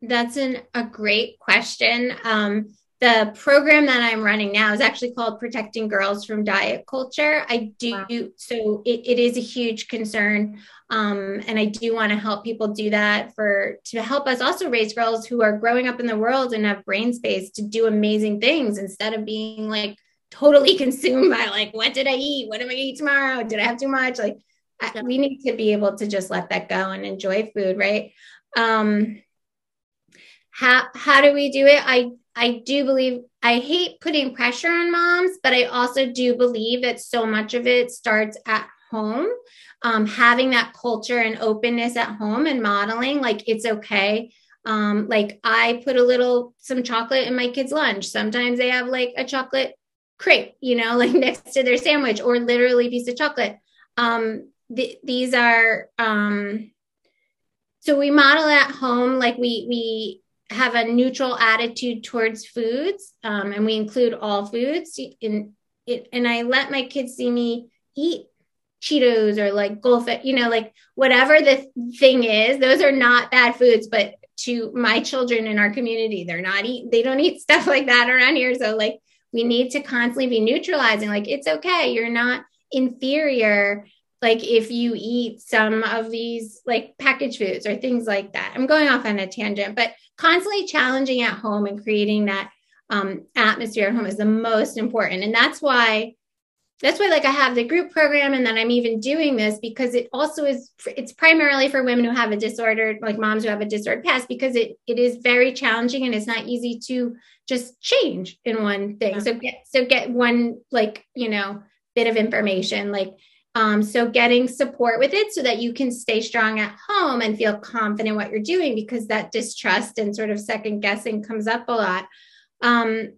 that's an, a great question. Um, the program that I'm running now is actually called Protecting Girls from Diet Culture. I do, wow. so it, it is a huge concern. Um, and I do want to help people do that for to help us also raise girls who are growing up in the world and have brain space to do amazing things instead of being like totally [laughs] consumed by like, what did I eat? What am I gonna eat tomorrow? Did I have too much? Like. I, we need to be able to just let that go and enjoy food, right? Um, how how do we do it? I I do believe I hate putting pressure on moms, but I also do believe that so much of it starts at home. Um, having that culture and openness at home and modeling, like it's okay. Um, like I put a little some chocolate in my kids' lunch. Sometimes they have like a chocolate crepe, you know, [laughs] like next to their sandwich or literally piece of chocolate. Um, th- these are um, so we model at home like we we have a neutral attitude towards foods um, and we include all foods. In it and i let my kids see me eat cheetos or like golf you know like whatever the thing is those are not bad foods but to my children in our community they're not eat they don't eat [laughs] stuff like that around here. So like we need to constantly be neutralizing like it's okay you're not inferior like if you eat some of these like packaged foods or things like that. I'm going off on a tangent but constantly challenging at home and creating that um, atmosphere at home is the most important. And that's why that's why like i have the group program and then i'm even doing this because it also is it's primarily for women who have a disordered like moms who have a disordered past because it it is very challenging and it's not easy to just change in one thing so get so get one like you know bit of information like um, so getting support with it so that you can stay strong at home and feel confident what you're doing because that distrust and sort of second guessing comes up a lot. Um,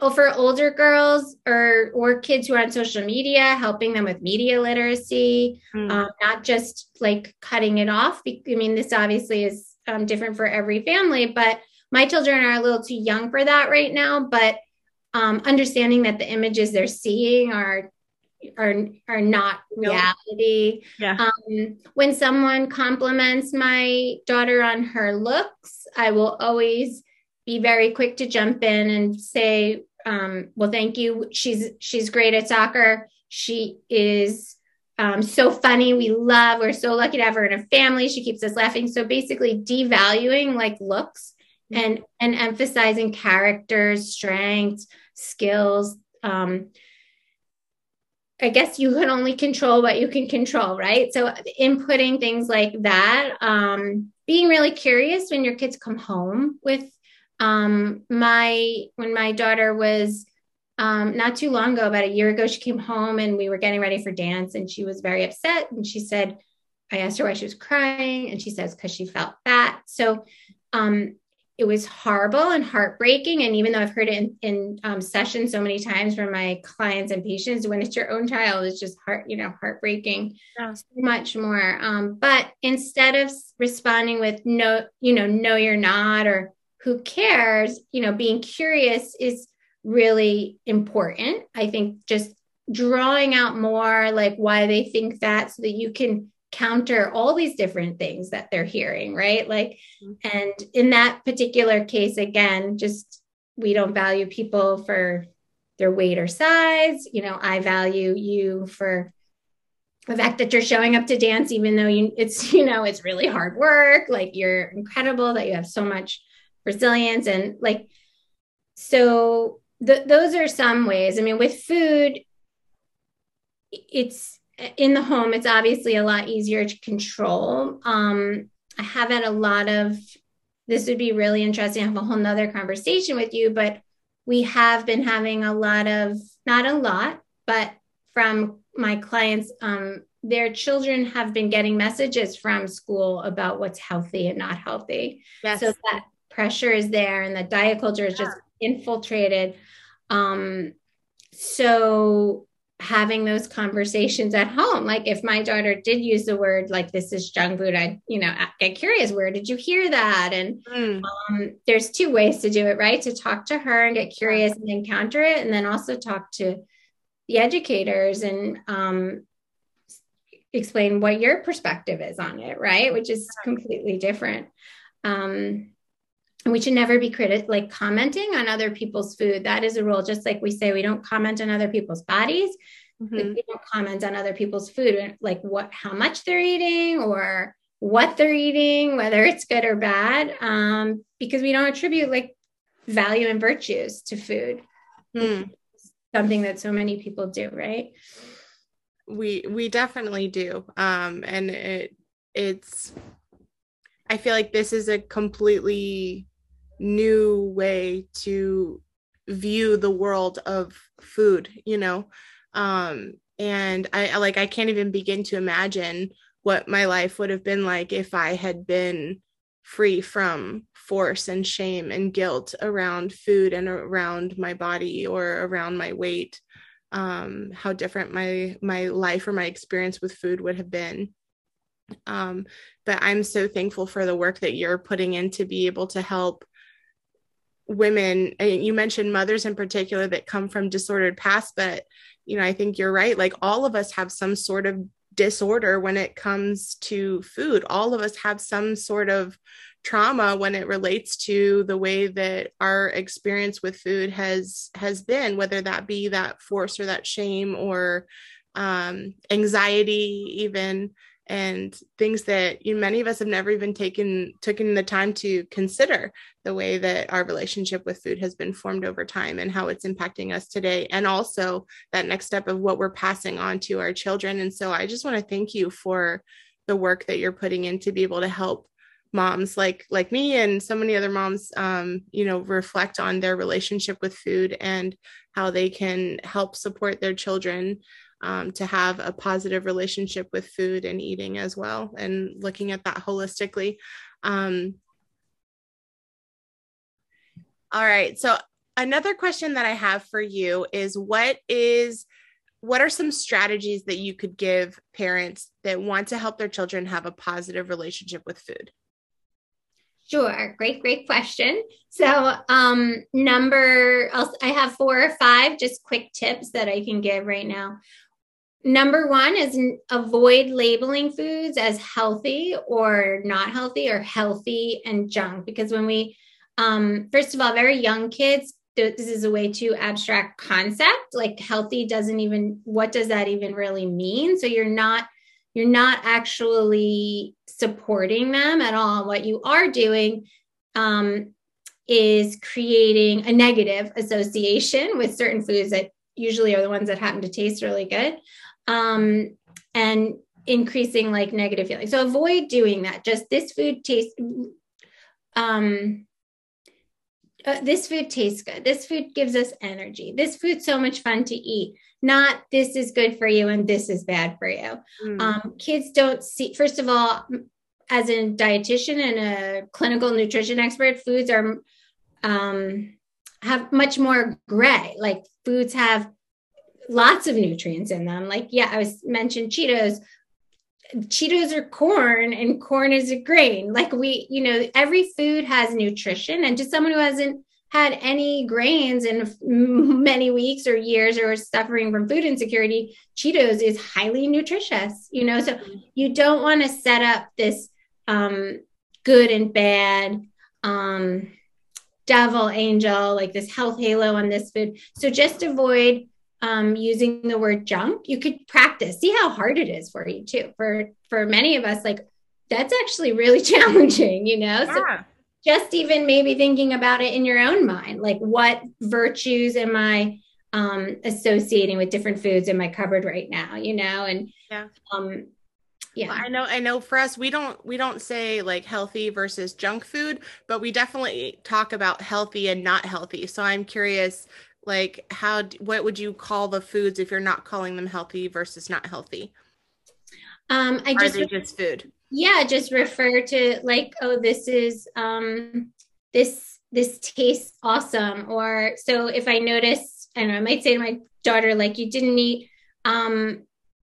oh, for older girls or or kids who are on social media, helping them with media literacy, mm. um, not just like cutting it off. I mean, this obviously is um, different for every family, but my children are a little too young for that right now. But um, understanding that the images they're seeing are are are not reality. Yeah. Um, when someone compliments my daughter on her looks, I will always be very quick to jump in and say, um, "Well, thank you. She's she's great at soccer. She is." Um, so funny. We love, we're so lucky to have her in a family. She keeps us laughing. So basically devaluing like looks mm-hmm. and and emphasizing characters, strengths, skills. Um, I guess you can only control what you can control, right? So inputting things like that, um, being really curious when your kids come home with um, my when my daughter was um, not too long ago, about a year ago, she came home and we were getting ready for dance, and she was very upset. And she said, I asked her why she was crying, and she says because she felt fat. So um, it was horrible and heartbreaking. And even though I've heard it in, in um, sessions so many times from my clients and patients, when it's your own child, it's just heart, you know, heartbreaking yeah. so much more. Um, but instead of responding with no, you know, no, you're not, or who cares, you know, being curious is really important. I think just drawing out more like why they think that so that you can counter all these different things that they're hearing, right? Like, mm-hmm. and in that particular case, again, just we don't value people for their weight or size. You know, I value you for the fact that you're showing up to dance, even though you it's, [laughs] you know, it's really hard work. Like you're incredible that you have so much resilience and like, so th- those are some ways. I mean, with food, it's in the home, it's obviously a lot easier to control. Um, I have had a lot of this would be really interesting. I have a whole nother conversation with you, but we have been having a lot of, not a lot, but from my clients, um, their children have been getting messages from school about what's healthy and not healthy. Yes. So that pressure is there and the diet culture is just infiltrated. Um, so having those conversations at home. Like if my daughter did use the word like this is junk food i you know get curious where did you hear that? And mm. um, there's two ways to do it right? To talk to her and get curious and encounter it and then also talk to the educators and um, explain what your perspective is on it right? Which is completely different. Um, we should never be critic like commenting on other people's food. That is a rule. Just like we say we don't comment on other people's bodies. Mm-hmm. we don't comment on other people's food. Like what how much they're eating or what they're eating whether it's good or bad um, because we don't attribute like value and virtues to food. Mm. something that so many people do right? We we definitely do. Um and it it's I feel like this is a completely new way to view the world of food, you know. Um, and I like I can't even begin to imagine what my life would have been like if I had been free from force and shame and guilt around food and around my body or around my weight um, how different my my life or my experience with food would have been um, but i'm so thankful for the work that you're putting in to be able to help women and you mentioned mothers in particular that come from disordered past but you know i think you're right. Like all of us have some sort of disorder when it comes to food. All of us have some sort of trauma when it relates to the way that our experience with food has has been whether that be that force or that shame or um, anxiety even and things that you know, many of us have never even taken taken the time to consider the way that our relationship with food has been formed over time and how it's impacting us today and also that next step of what we're passing on to our children. And so i just want to thank you for the work that you're putting in to be able to help moms like like me and so many other moms um, you know reflect on their relationship with food and how they can help support their children um, to have a positive relationship with food and eating as well, and looking at that holistically. Um, all right. So, another question that I have for you is what is what are some strategies that you could give parents that want to help their children have a positive relationship with food? Sure. Great, great question. So, um, number, I'll, I have four or five just quick tips that I can give right now. Number one is avoid labeling foods as healthy or not healthy or healthy and junk. Because when we, um, first of all, very young kids, this is a way too abstract concept. Like healthy doesn't even, what does that even really mean? So you're not, you're not actually supporting them at all. What you are doing um, is creating a negative association with certain foods that usually are the ones that happen to taste really good um, and increasing like negative feelings. So avoid doing that. Just this food tastes. Um, uh, this food tastes good. This food gives us energy. This food's so much fun to eat. Not this is good for you and this is bad for you. Mm. Um, kids don't see. First of all, as a dietitian and a clinical nutrition expert, foods are um, have much more gray. Like foods have lots of nutrients in them. Like, yeah, I was mentioned Cheetos. Cheetos are corn and corn is a grain. Like we, you know, every food has nutrition. And to someone who hasn't had any grains in many weeks or years or suffering from food insecurity, Cheetos is highly nutritious, you know. So you don't want to set up this um, good and bad um, devil angel, like this health halo on this food. So just avoid um, using the word junk, you could practice. See how hard it is for you too. For for many of us, like that's actually really [laughs] challenging, you know. Yeah. So just even maybe thinking about it in your own mind, like what virtues am I um, associating with different foods in my cupboard right now, you know, and yeah. um, yeah. I know I know for us we don't we don't say like healthy versus junk food, but we definitely talk about healthy and not healthy. So I'm curious like how what would you call the foods if you're not calling them healthy versus not healthy? Um I just just food. Yeah, just refer to like oh this is um this this tastes awesome or so if I notice I don't know I might say to my daughter like you didn't eat um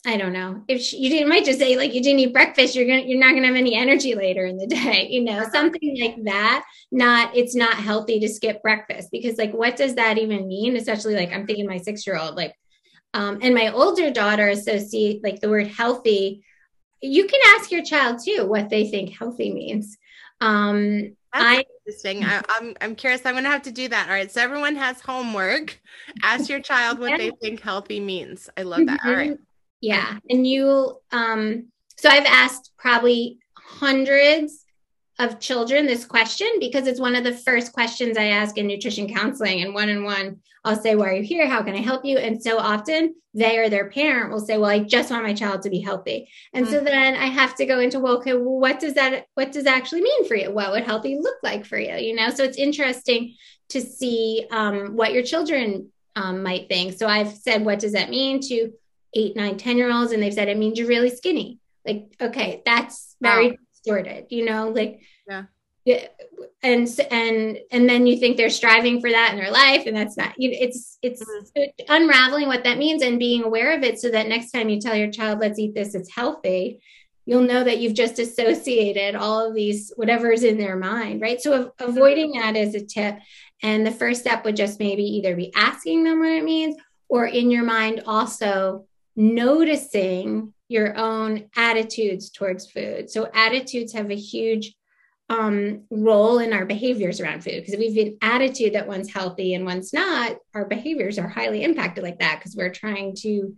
I don't know if she, you didn't might just say like you didn't eat breakfast you're gonna you're not gonna have any energy later in the day [laughs] you know something like that not it's not healthy to skip breakfast because like what does that even mean especially like I'm thinking my six year old like um and my older daughter associate like the word healthy you can ask your child too what they think healthy means um That's I interesting. I, am I'm, I'm curious. I'm gonna have to do that. All right. So everyone has homework. Ask your child what they think healthy means. I love that. All right. Yeah. And you, um, so I've asked probably hundreds of children this question because it's one of the first questions I ask in nutrition counseling. And one on one, I'll say, Why are you here? How can I help you? And so often they or their parent will say, Well, I just want my child to be healthy. And mm-hmm. so then I have to go into, well, okay, well, what does that what does that actually mean for you? What would healthy look like for you? You know, so it's interesting to see um, what your children um, might think. So I've said, what does that mean to eight, nine, 10 year olds, and they've said it means you're really skinny. Like, okay, that's very wow. distorted, you know, like, yeah. And and and then you think they're striving for that in their life, and that's not. You know, it's it's mm-hmm. unraveling what that means and being aware of it, so that next time you tell your child, "Let's eat this," it's healthy. You'll know that you've just associated all of these whatever's in their mind, right? So mm-hmm. avoiding that is a tip. And the first step would just maybe either be asking them what it means, or in your mind also noticing your own attitudes towards food. So, attitudes have a huge um, role in our behaviors around food because if we've an attitude that one's healthy and one's not, our behaviors are highly impacted like that because we're trying to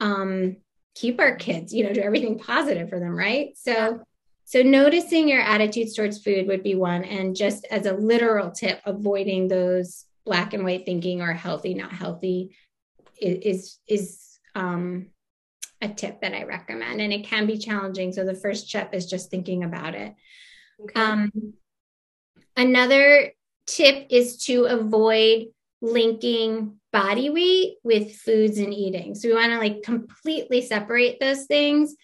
um, keep our kids, you know, do everything positive for them, right? So, so noticing your attitudes towards food would be one, and just as a literal tip, avoiding those black and white thinking or healthy, not healthy is is um, a tip that I recommend, and it can be challenging. So the first step is just thinking about it. Okay. Um, another tip is to avoid linking body weight with foods and eating. So we want to like completely separate those things.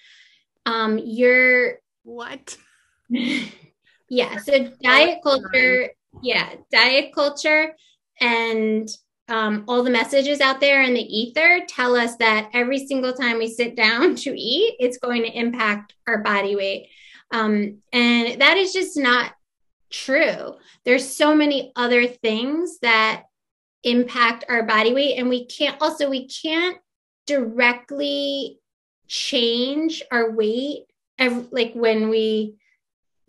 Um, you're what? [laughs] yeah. So diet culture, yeah, diet culture and um, all the messages out there in the ether tell us that every single time we sit down [laughs] to eat, it's going to impact our body weight. Um, and that is just not true. There's so many other things that impact our body weight. And we can't also, we can't directly change our weight every, like when we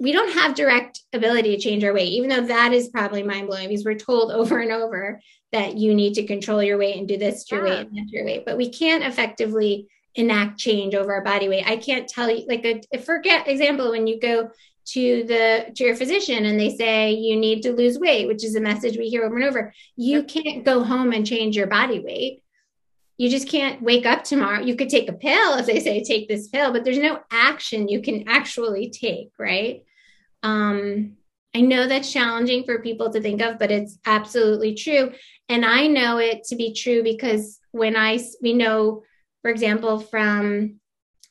we don't have direct ability to change our weight, even though that is probably mind blowing because we're told over and over that you need to control your weight and do this to your weight and that to your weight. But we can't effectively enact change over our body weight. I can't tell you, like a forget example, when you go to the to your physician and they say you need to lose weight, which is a message we hear over and over. You can't go home and change your body weight. You just can't wake up tomorrow. You could take a pill if they say take this pill, but there's no action you can actually take, right? Um, I know that's challenging for people to think of, but it's absolutely true. And I know it to be true because when I, we know, for example, from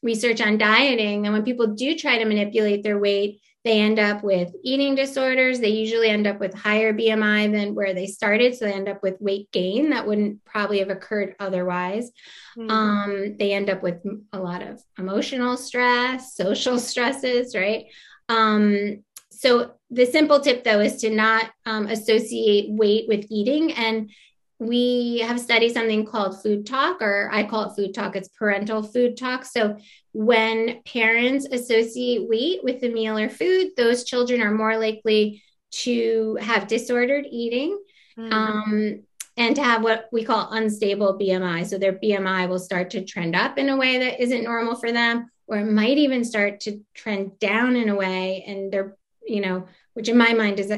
research on dieting, that when people do try to manipulate their weight, they end up with eating disorders. They usually end up with higher BMI than where they started. So they end up with weight gain that wouldn't probably have occurred otherwise. Mm-hmm. Um, they end up with a lot of emotional stress, social [laughs] stresses, right? Um, so the simple tip though is to not um, associate weight with eating. And we have studied something called food talk or i call it food talk. It's parental food talk. So when parents associate weight with the meal or food those children are more likely to have disordered eating mm-hmm. um, and to have what we call unstable bmi so their bmi will start to trend up in a way that isn't normal for them or it might even start to trend down in a way and they're you know, which in my mind is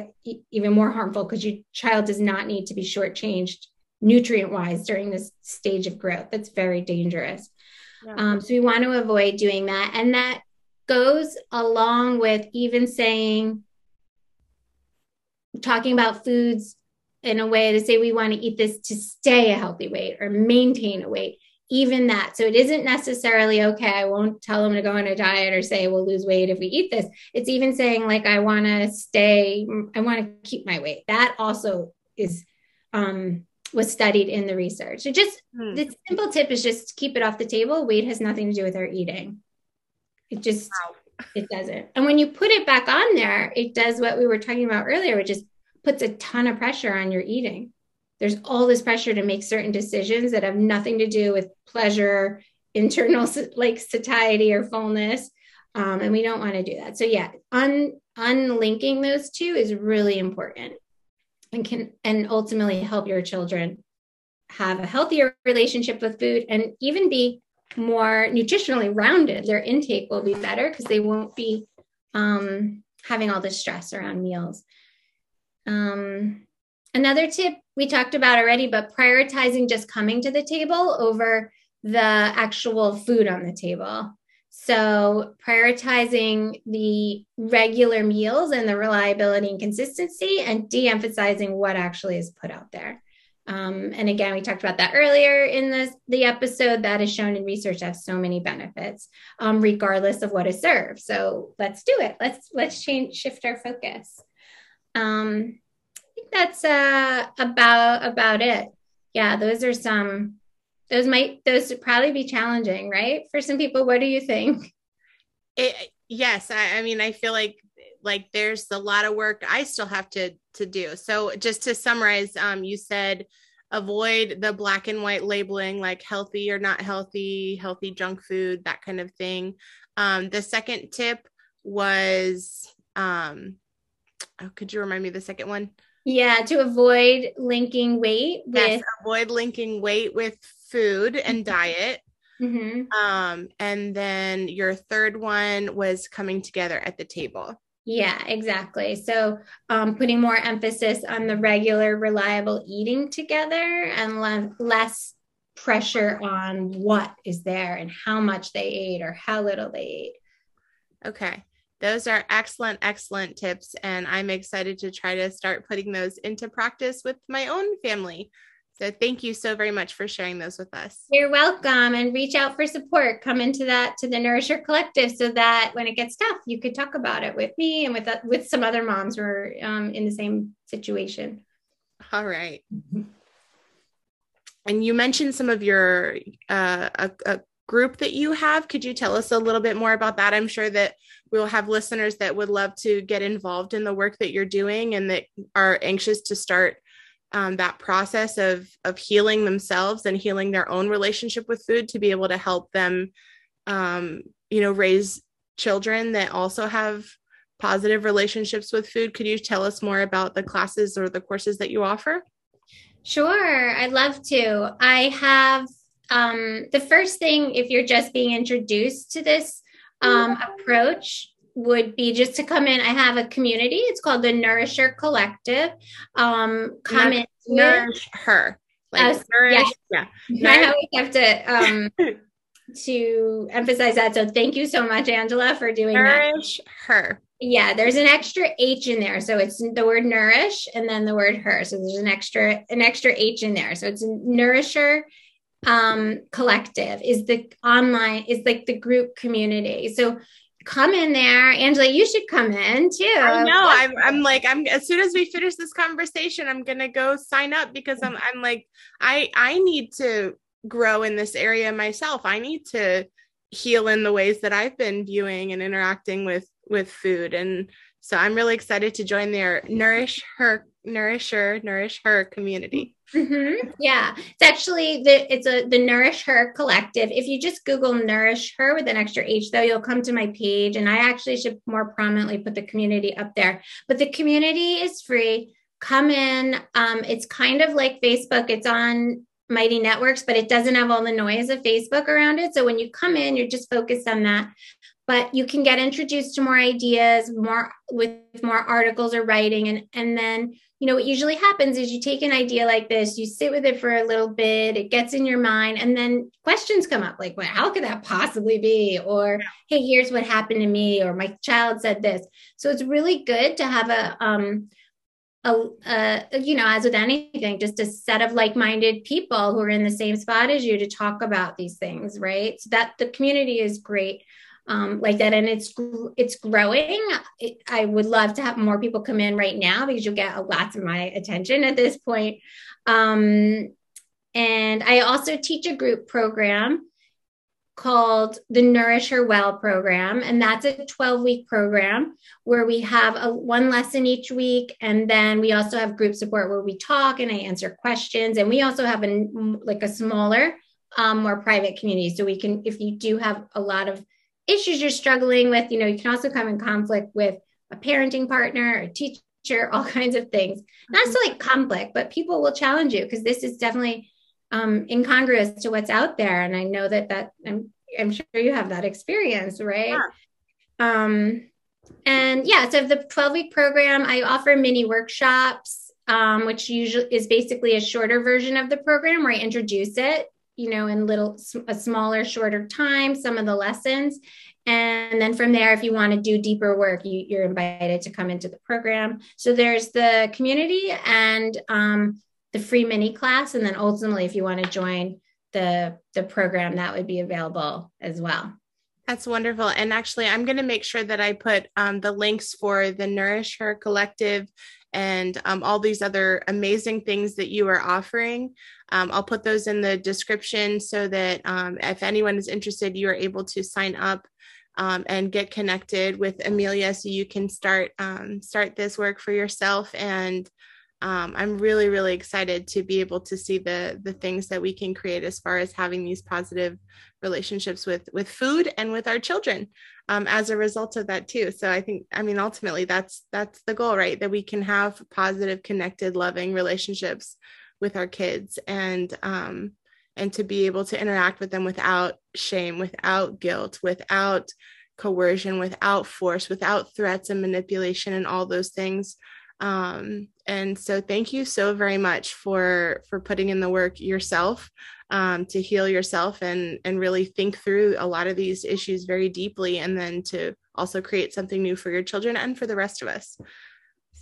even more harmful because your child does not need to be shortchanged nutrient wise during this stage of growth. That's very dangerous. Yeah. Um, so we want to avoid doing that. And that goes along with even saying, talking about foods in a way to say we want to eat this to stay a healthy weight or maintain a weight even that. So it isn't necessarily okay. I won't tell them to go on a diet or say we'll lose weight if we eat this. It's even saying like I want to stay, I want to keep my weight. That also is um was studied in the research. So just hmm. the simple tip is just keep it off the table. Weight has nothing to do with our eating. It just wow. it doesn't. And when you put it back on there, it does what we were talking about earlier, which is puts a ton of pressure on your eating there's all this pressure to make certain decisions that have nothing to do with pleasure internal like satiety or fullness um, and we don't want to do that. So yeah un, unlinking those two is really important and can and ultimately help your children have a healthier relationship with food and even be more nutritionally rounded. Their intake will be better because they won't be um, having all this stress around meals. Um, Another tip we talked about already, but prioritizing just coming to the table over the actual food on the table. So, prioritizing the regular meals and the reliability and consistency, and de emphasizing what actually is put out there. Um, and again, we talked about that earlier in this, the episode that is shown in research has so many benefits, um, regardless of what is served. So let's do it. Let's let's change shift our focus. Um, think that's uh, about about it. Yeah, those are some. Those might those would probably be challenging, right? For some people, what do you think? It, yes, I, I mean, I feel like like there's a lot of work I still have to to do. So just to summarize, um, you said avoid the black and white labeling like healthy or not healthy, healthy junk food, that kind of thing. Um, the second tip was um, oh, could you remind me the second one? Yeah, to avoid linking weight with yes, avoid linking weight with food and mm-hmm. diet. Mm-hmm. Um, and then your third one was coming together at the table. Yeah, exactly. So, um, putting more emphasis on the regular, reliable eating together and le- less pressure on what is there and how much they ate or how little they ate. Okay. Those are excellent, excellent tips. And I'm excited to try to start putting those into practice with my own family. So thank you so very much for sharing those with us. You're welcome and reach out for support. Come into that to the Nourisher Collective so that when it gets tough, you could talk about it with me and with with some other moms who are um, in the same situation. All right. And you mentioned some of your uh, a, a group that you have. Could you tell us a little bit more about that? I'm sure that we'll have listeners that would love to get involved in the work that you're doing and that are anxious to start um, that process of of healing themselves and healing their own relationship with food to be able to help them um, you know raise children that also have positive relationships with food could you tell us more about the classes or the courses that you offer sure i'd love to i have um, the first thing, if you're just being introduced to this um, approach, would be just to come in. I have a community. It's called the Nourisher Collective. Um, come in. Nourish her. Like uh, nourish, yeah. yeah. I always have to um, [laughs] to emphasize that. So thank you so much, Angela, for doing nourish that. her. Yeah, there's an extra H in there. So it's the word nourish and then the word her. So there's an extra an extra H in there. So it's nourisher um, collective is the online is like the group community. So come in there. Angela you should come in too. I know. I'm, I'm like i'm as soon as we finish this conversation i'm gonna go sign up because i'm i'm like i i need to grow in this area myself. I need to heal in the ways that i've been viewing and interacting with with food. And so i'm really excited to join their nourish her nourisher nourish her community Mm-hmm. Yeah, it's actually the it's a the Nourish Her collective. If you just Google Nourish Her with an extra H, though, you'll come to my page, and I actually should more prominently put the community up there. But the community is free. Come in. Um, it's kind of like Facebook. It's on Mighty Networks, but it doesn't have all the noise of Facebook around it. So when you come in, you're just focused on that. But you can get introduced to more ideas, more with more articles or writing, and and then you know, what usually happens is you take an idea like this, you sit with it for a little bit, it gets in your mind, and then questions come up like, well, how could that possibly be? Or, hey, here's what happened to me, or my child said this. So it's really good to have a, um, a, a, you know, as with anything, just a set of like-minded people who are in the same spot as you to talk about these things, right? So that the community is great um, like that, and it's it's growing. It, I would love to have more people come in right now because you'll get lots of my attention at this point. Um, and I also teach a group program called the Nourish Her Well program. And that's a 12 week program where we have a, one lesson each week. And then we also have group support where we talk and I answer questions. And we also have a, like a smaller, um, more private community. So we can, if you do have a lot of issues you're struggling with, you know, you can also come in conflict with a parenting partner, a teacher, [laughs] all kinds of things. Not so like conflict, but people will challenge you because this is definitely um, incongruous to what's out there. And I know that that I'm, I'm sure you have that experience, right? Yeah. Um, and yeah, so the 12 week program, I offer mini workshops, um, which usually is basically a shorter version of the program where I introduce it, you know, in little, a smaller, shorter time, some of the lessons. And then from there, if you want to do deeper work, you, you're invited to come into the program. So there's the community and um, the free mini class. And then ultimately, if you want to join the, the program, that would be available as well. That's wonderful. And actually, I'm going to make sure that I put um, the links for the Nourish Her Collective and um, all these other amazing things that you are offering. Um, I'll put those in the description so that um, if anyone is interested, you are able to sign up um, and get connected with Amelia so you can start um, start this work for yourself and um, I'm really, really excited to be able to see the the things that we can create as far as having these positive relationships with with food and with our children um, as a result of that too. So I think, I mean, ultimately that's that's the goal, right? That we can have positive, connected, loving relationships with our kids and um, and to be able to interact with them without shame, without guilt, without coercion, without force, without threats and manipulation and all those things. Um, and so thank you so very much for for putting in the work yourself um, to heal yourself and and really think through a lot of these issues very deeply and then to also create something new for your children and for the rest of us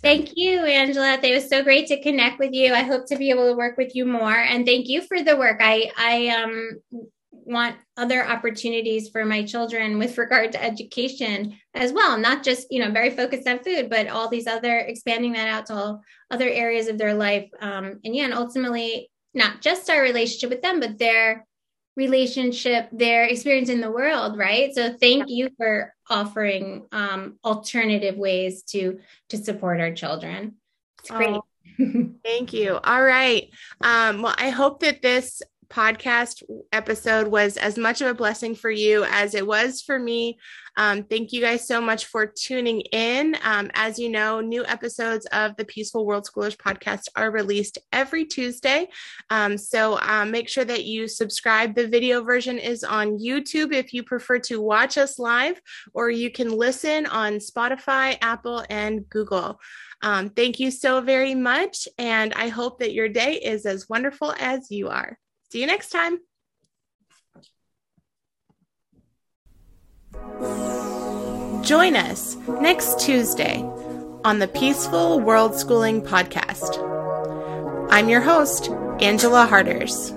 Thank you, Angela. It was so great to connect with you. I hope to be able to work with you more. And thank you for the work. I I um want other opportunities for my children with regard to education as well not just you know very focused on food but all these other expanding that out to all other areas of their life um, and yeah and ultimately not just our relationship with them but their relationship their experience in the world right? So thank you for offering um, alternative ways to to support our children. It's great. oh, [laughs] thank you. All right. Um, well i hope that this podcast episode was as much of a blessing for you as it was for me. Um, thank you guys so much for tuning in. Um, as you know, new episodes of the Peaceful World Schoolers podcast are released every Tuesday. Um, so um, make sure that you subscribe. The video version is on YouTube if you prefer to watch us live, or you can listen on Spotify, Apple, and Google. Um, thank you so very much. And I hope that your day is as wonderful as you are. See you next time. Join us next Tuesday on the Peaceful World Schooling Podcast. I'm your host, Angela Harders,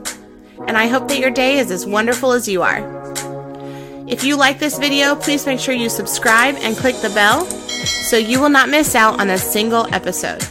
and I hope that your day is as wonderful as you are. If you like this video, please make sure you subscribe and click the bell so you will not miss out on a single episode.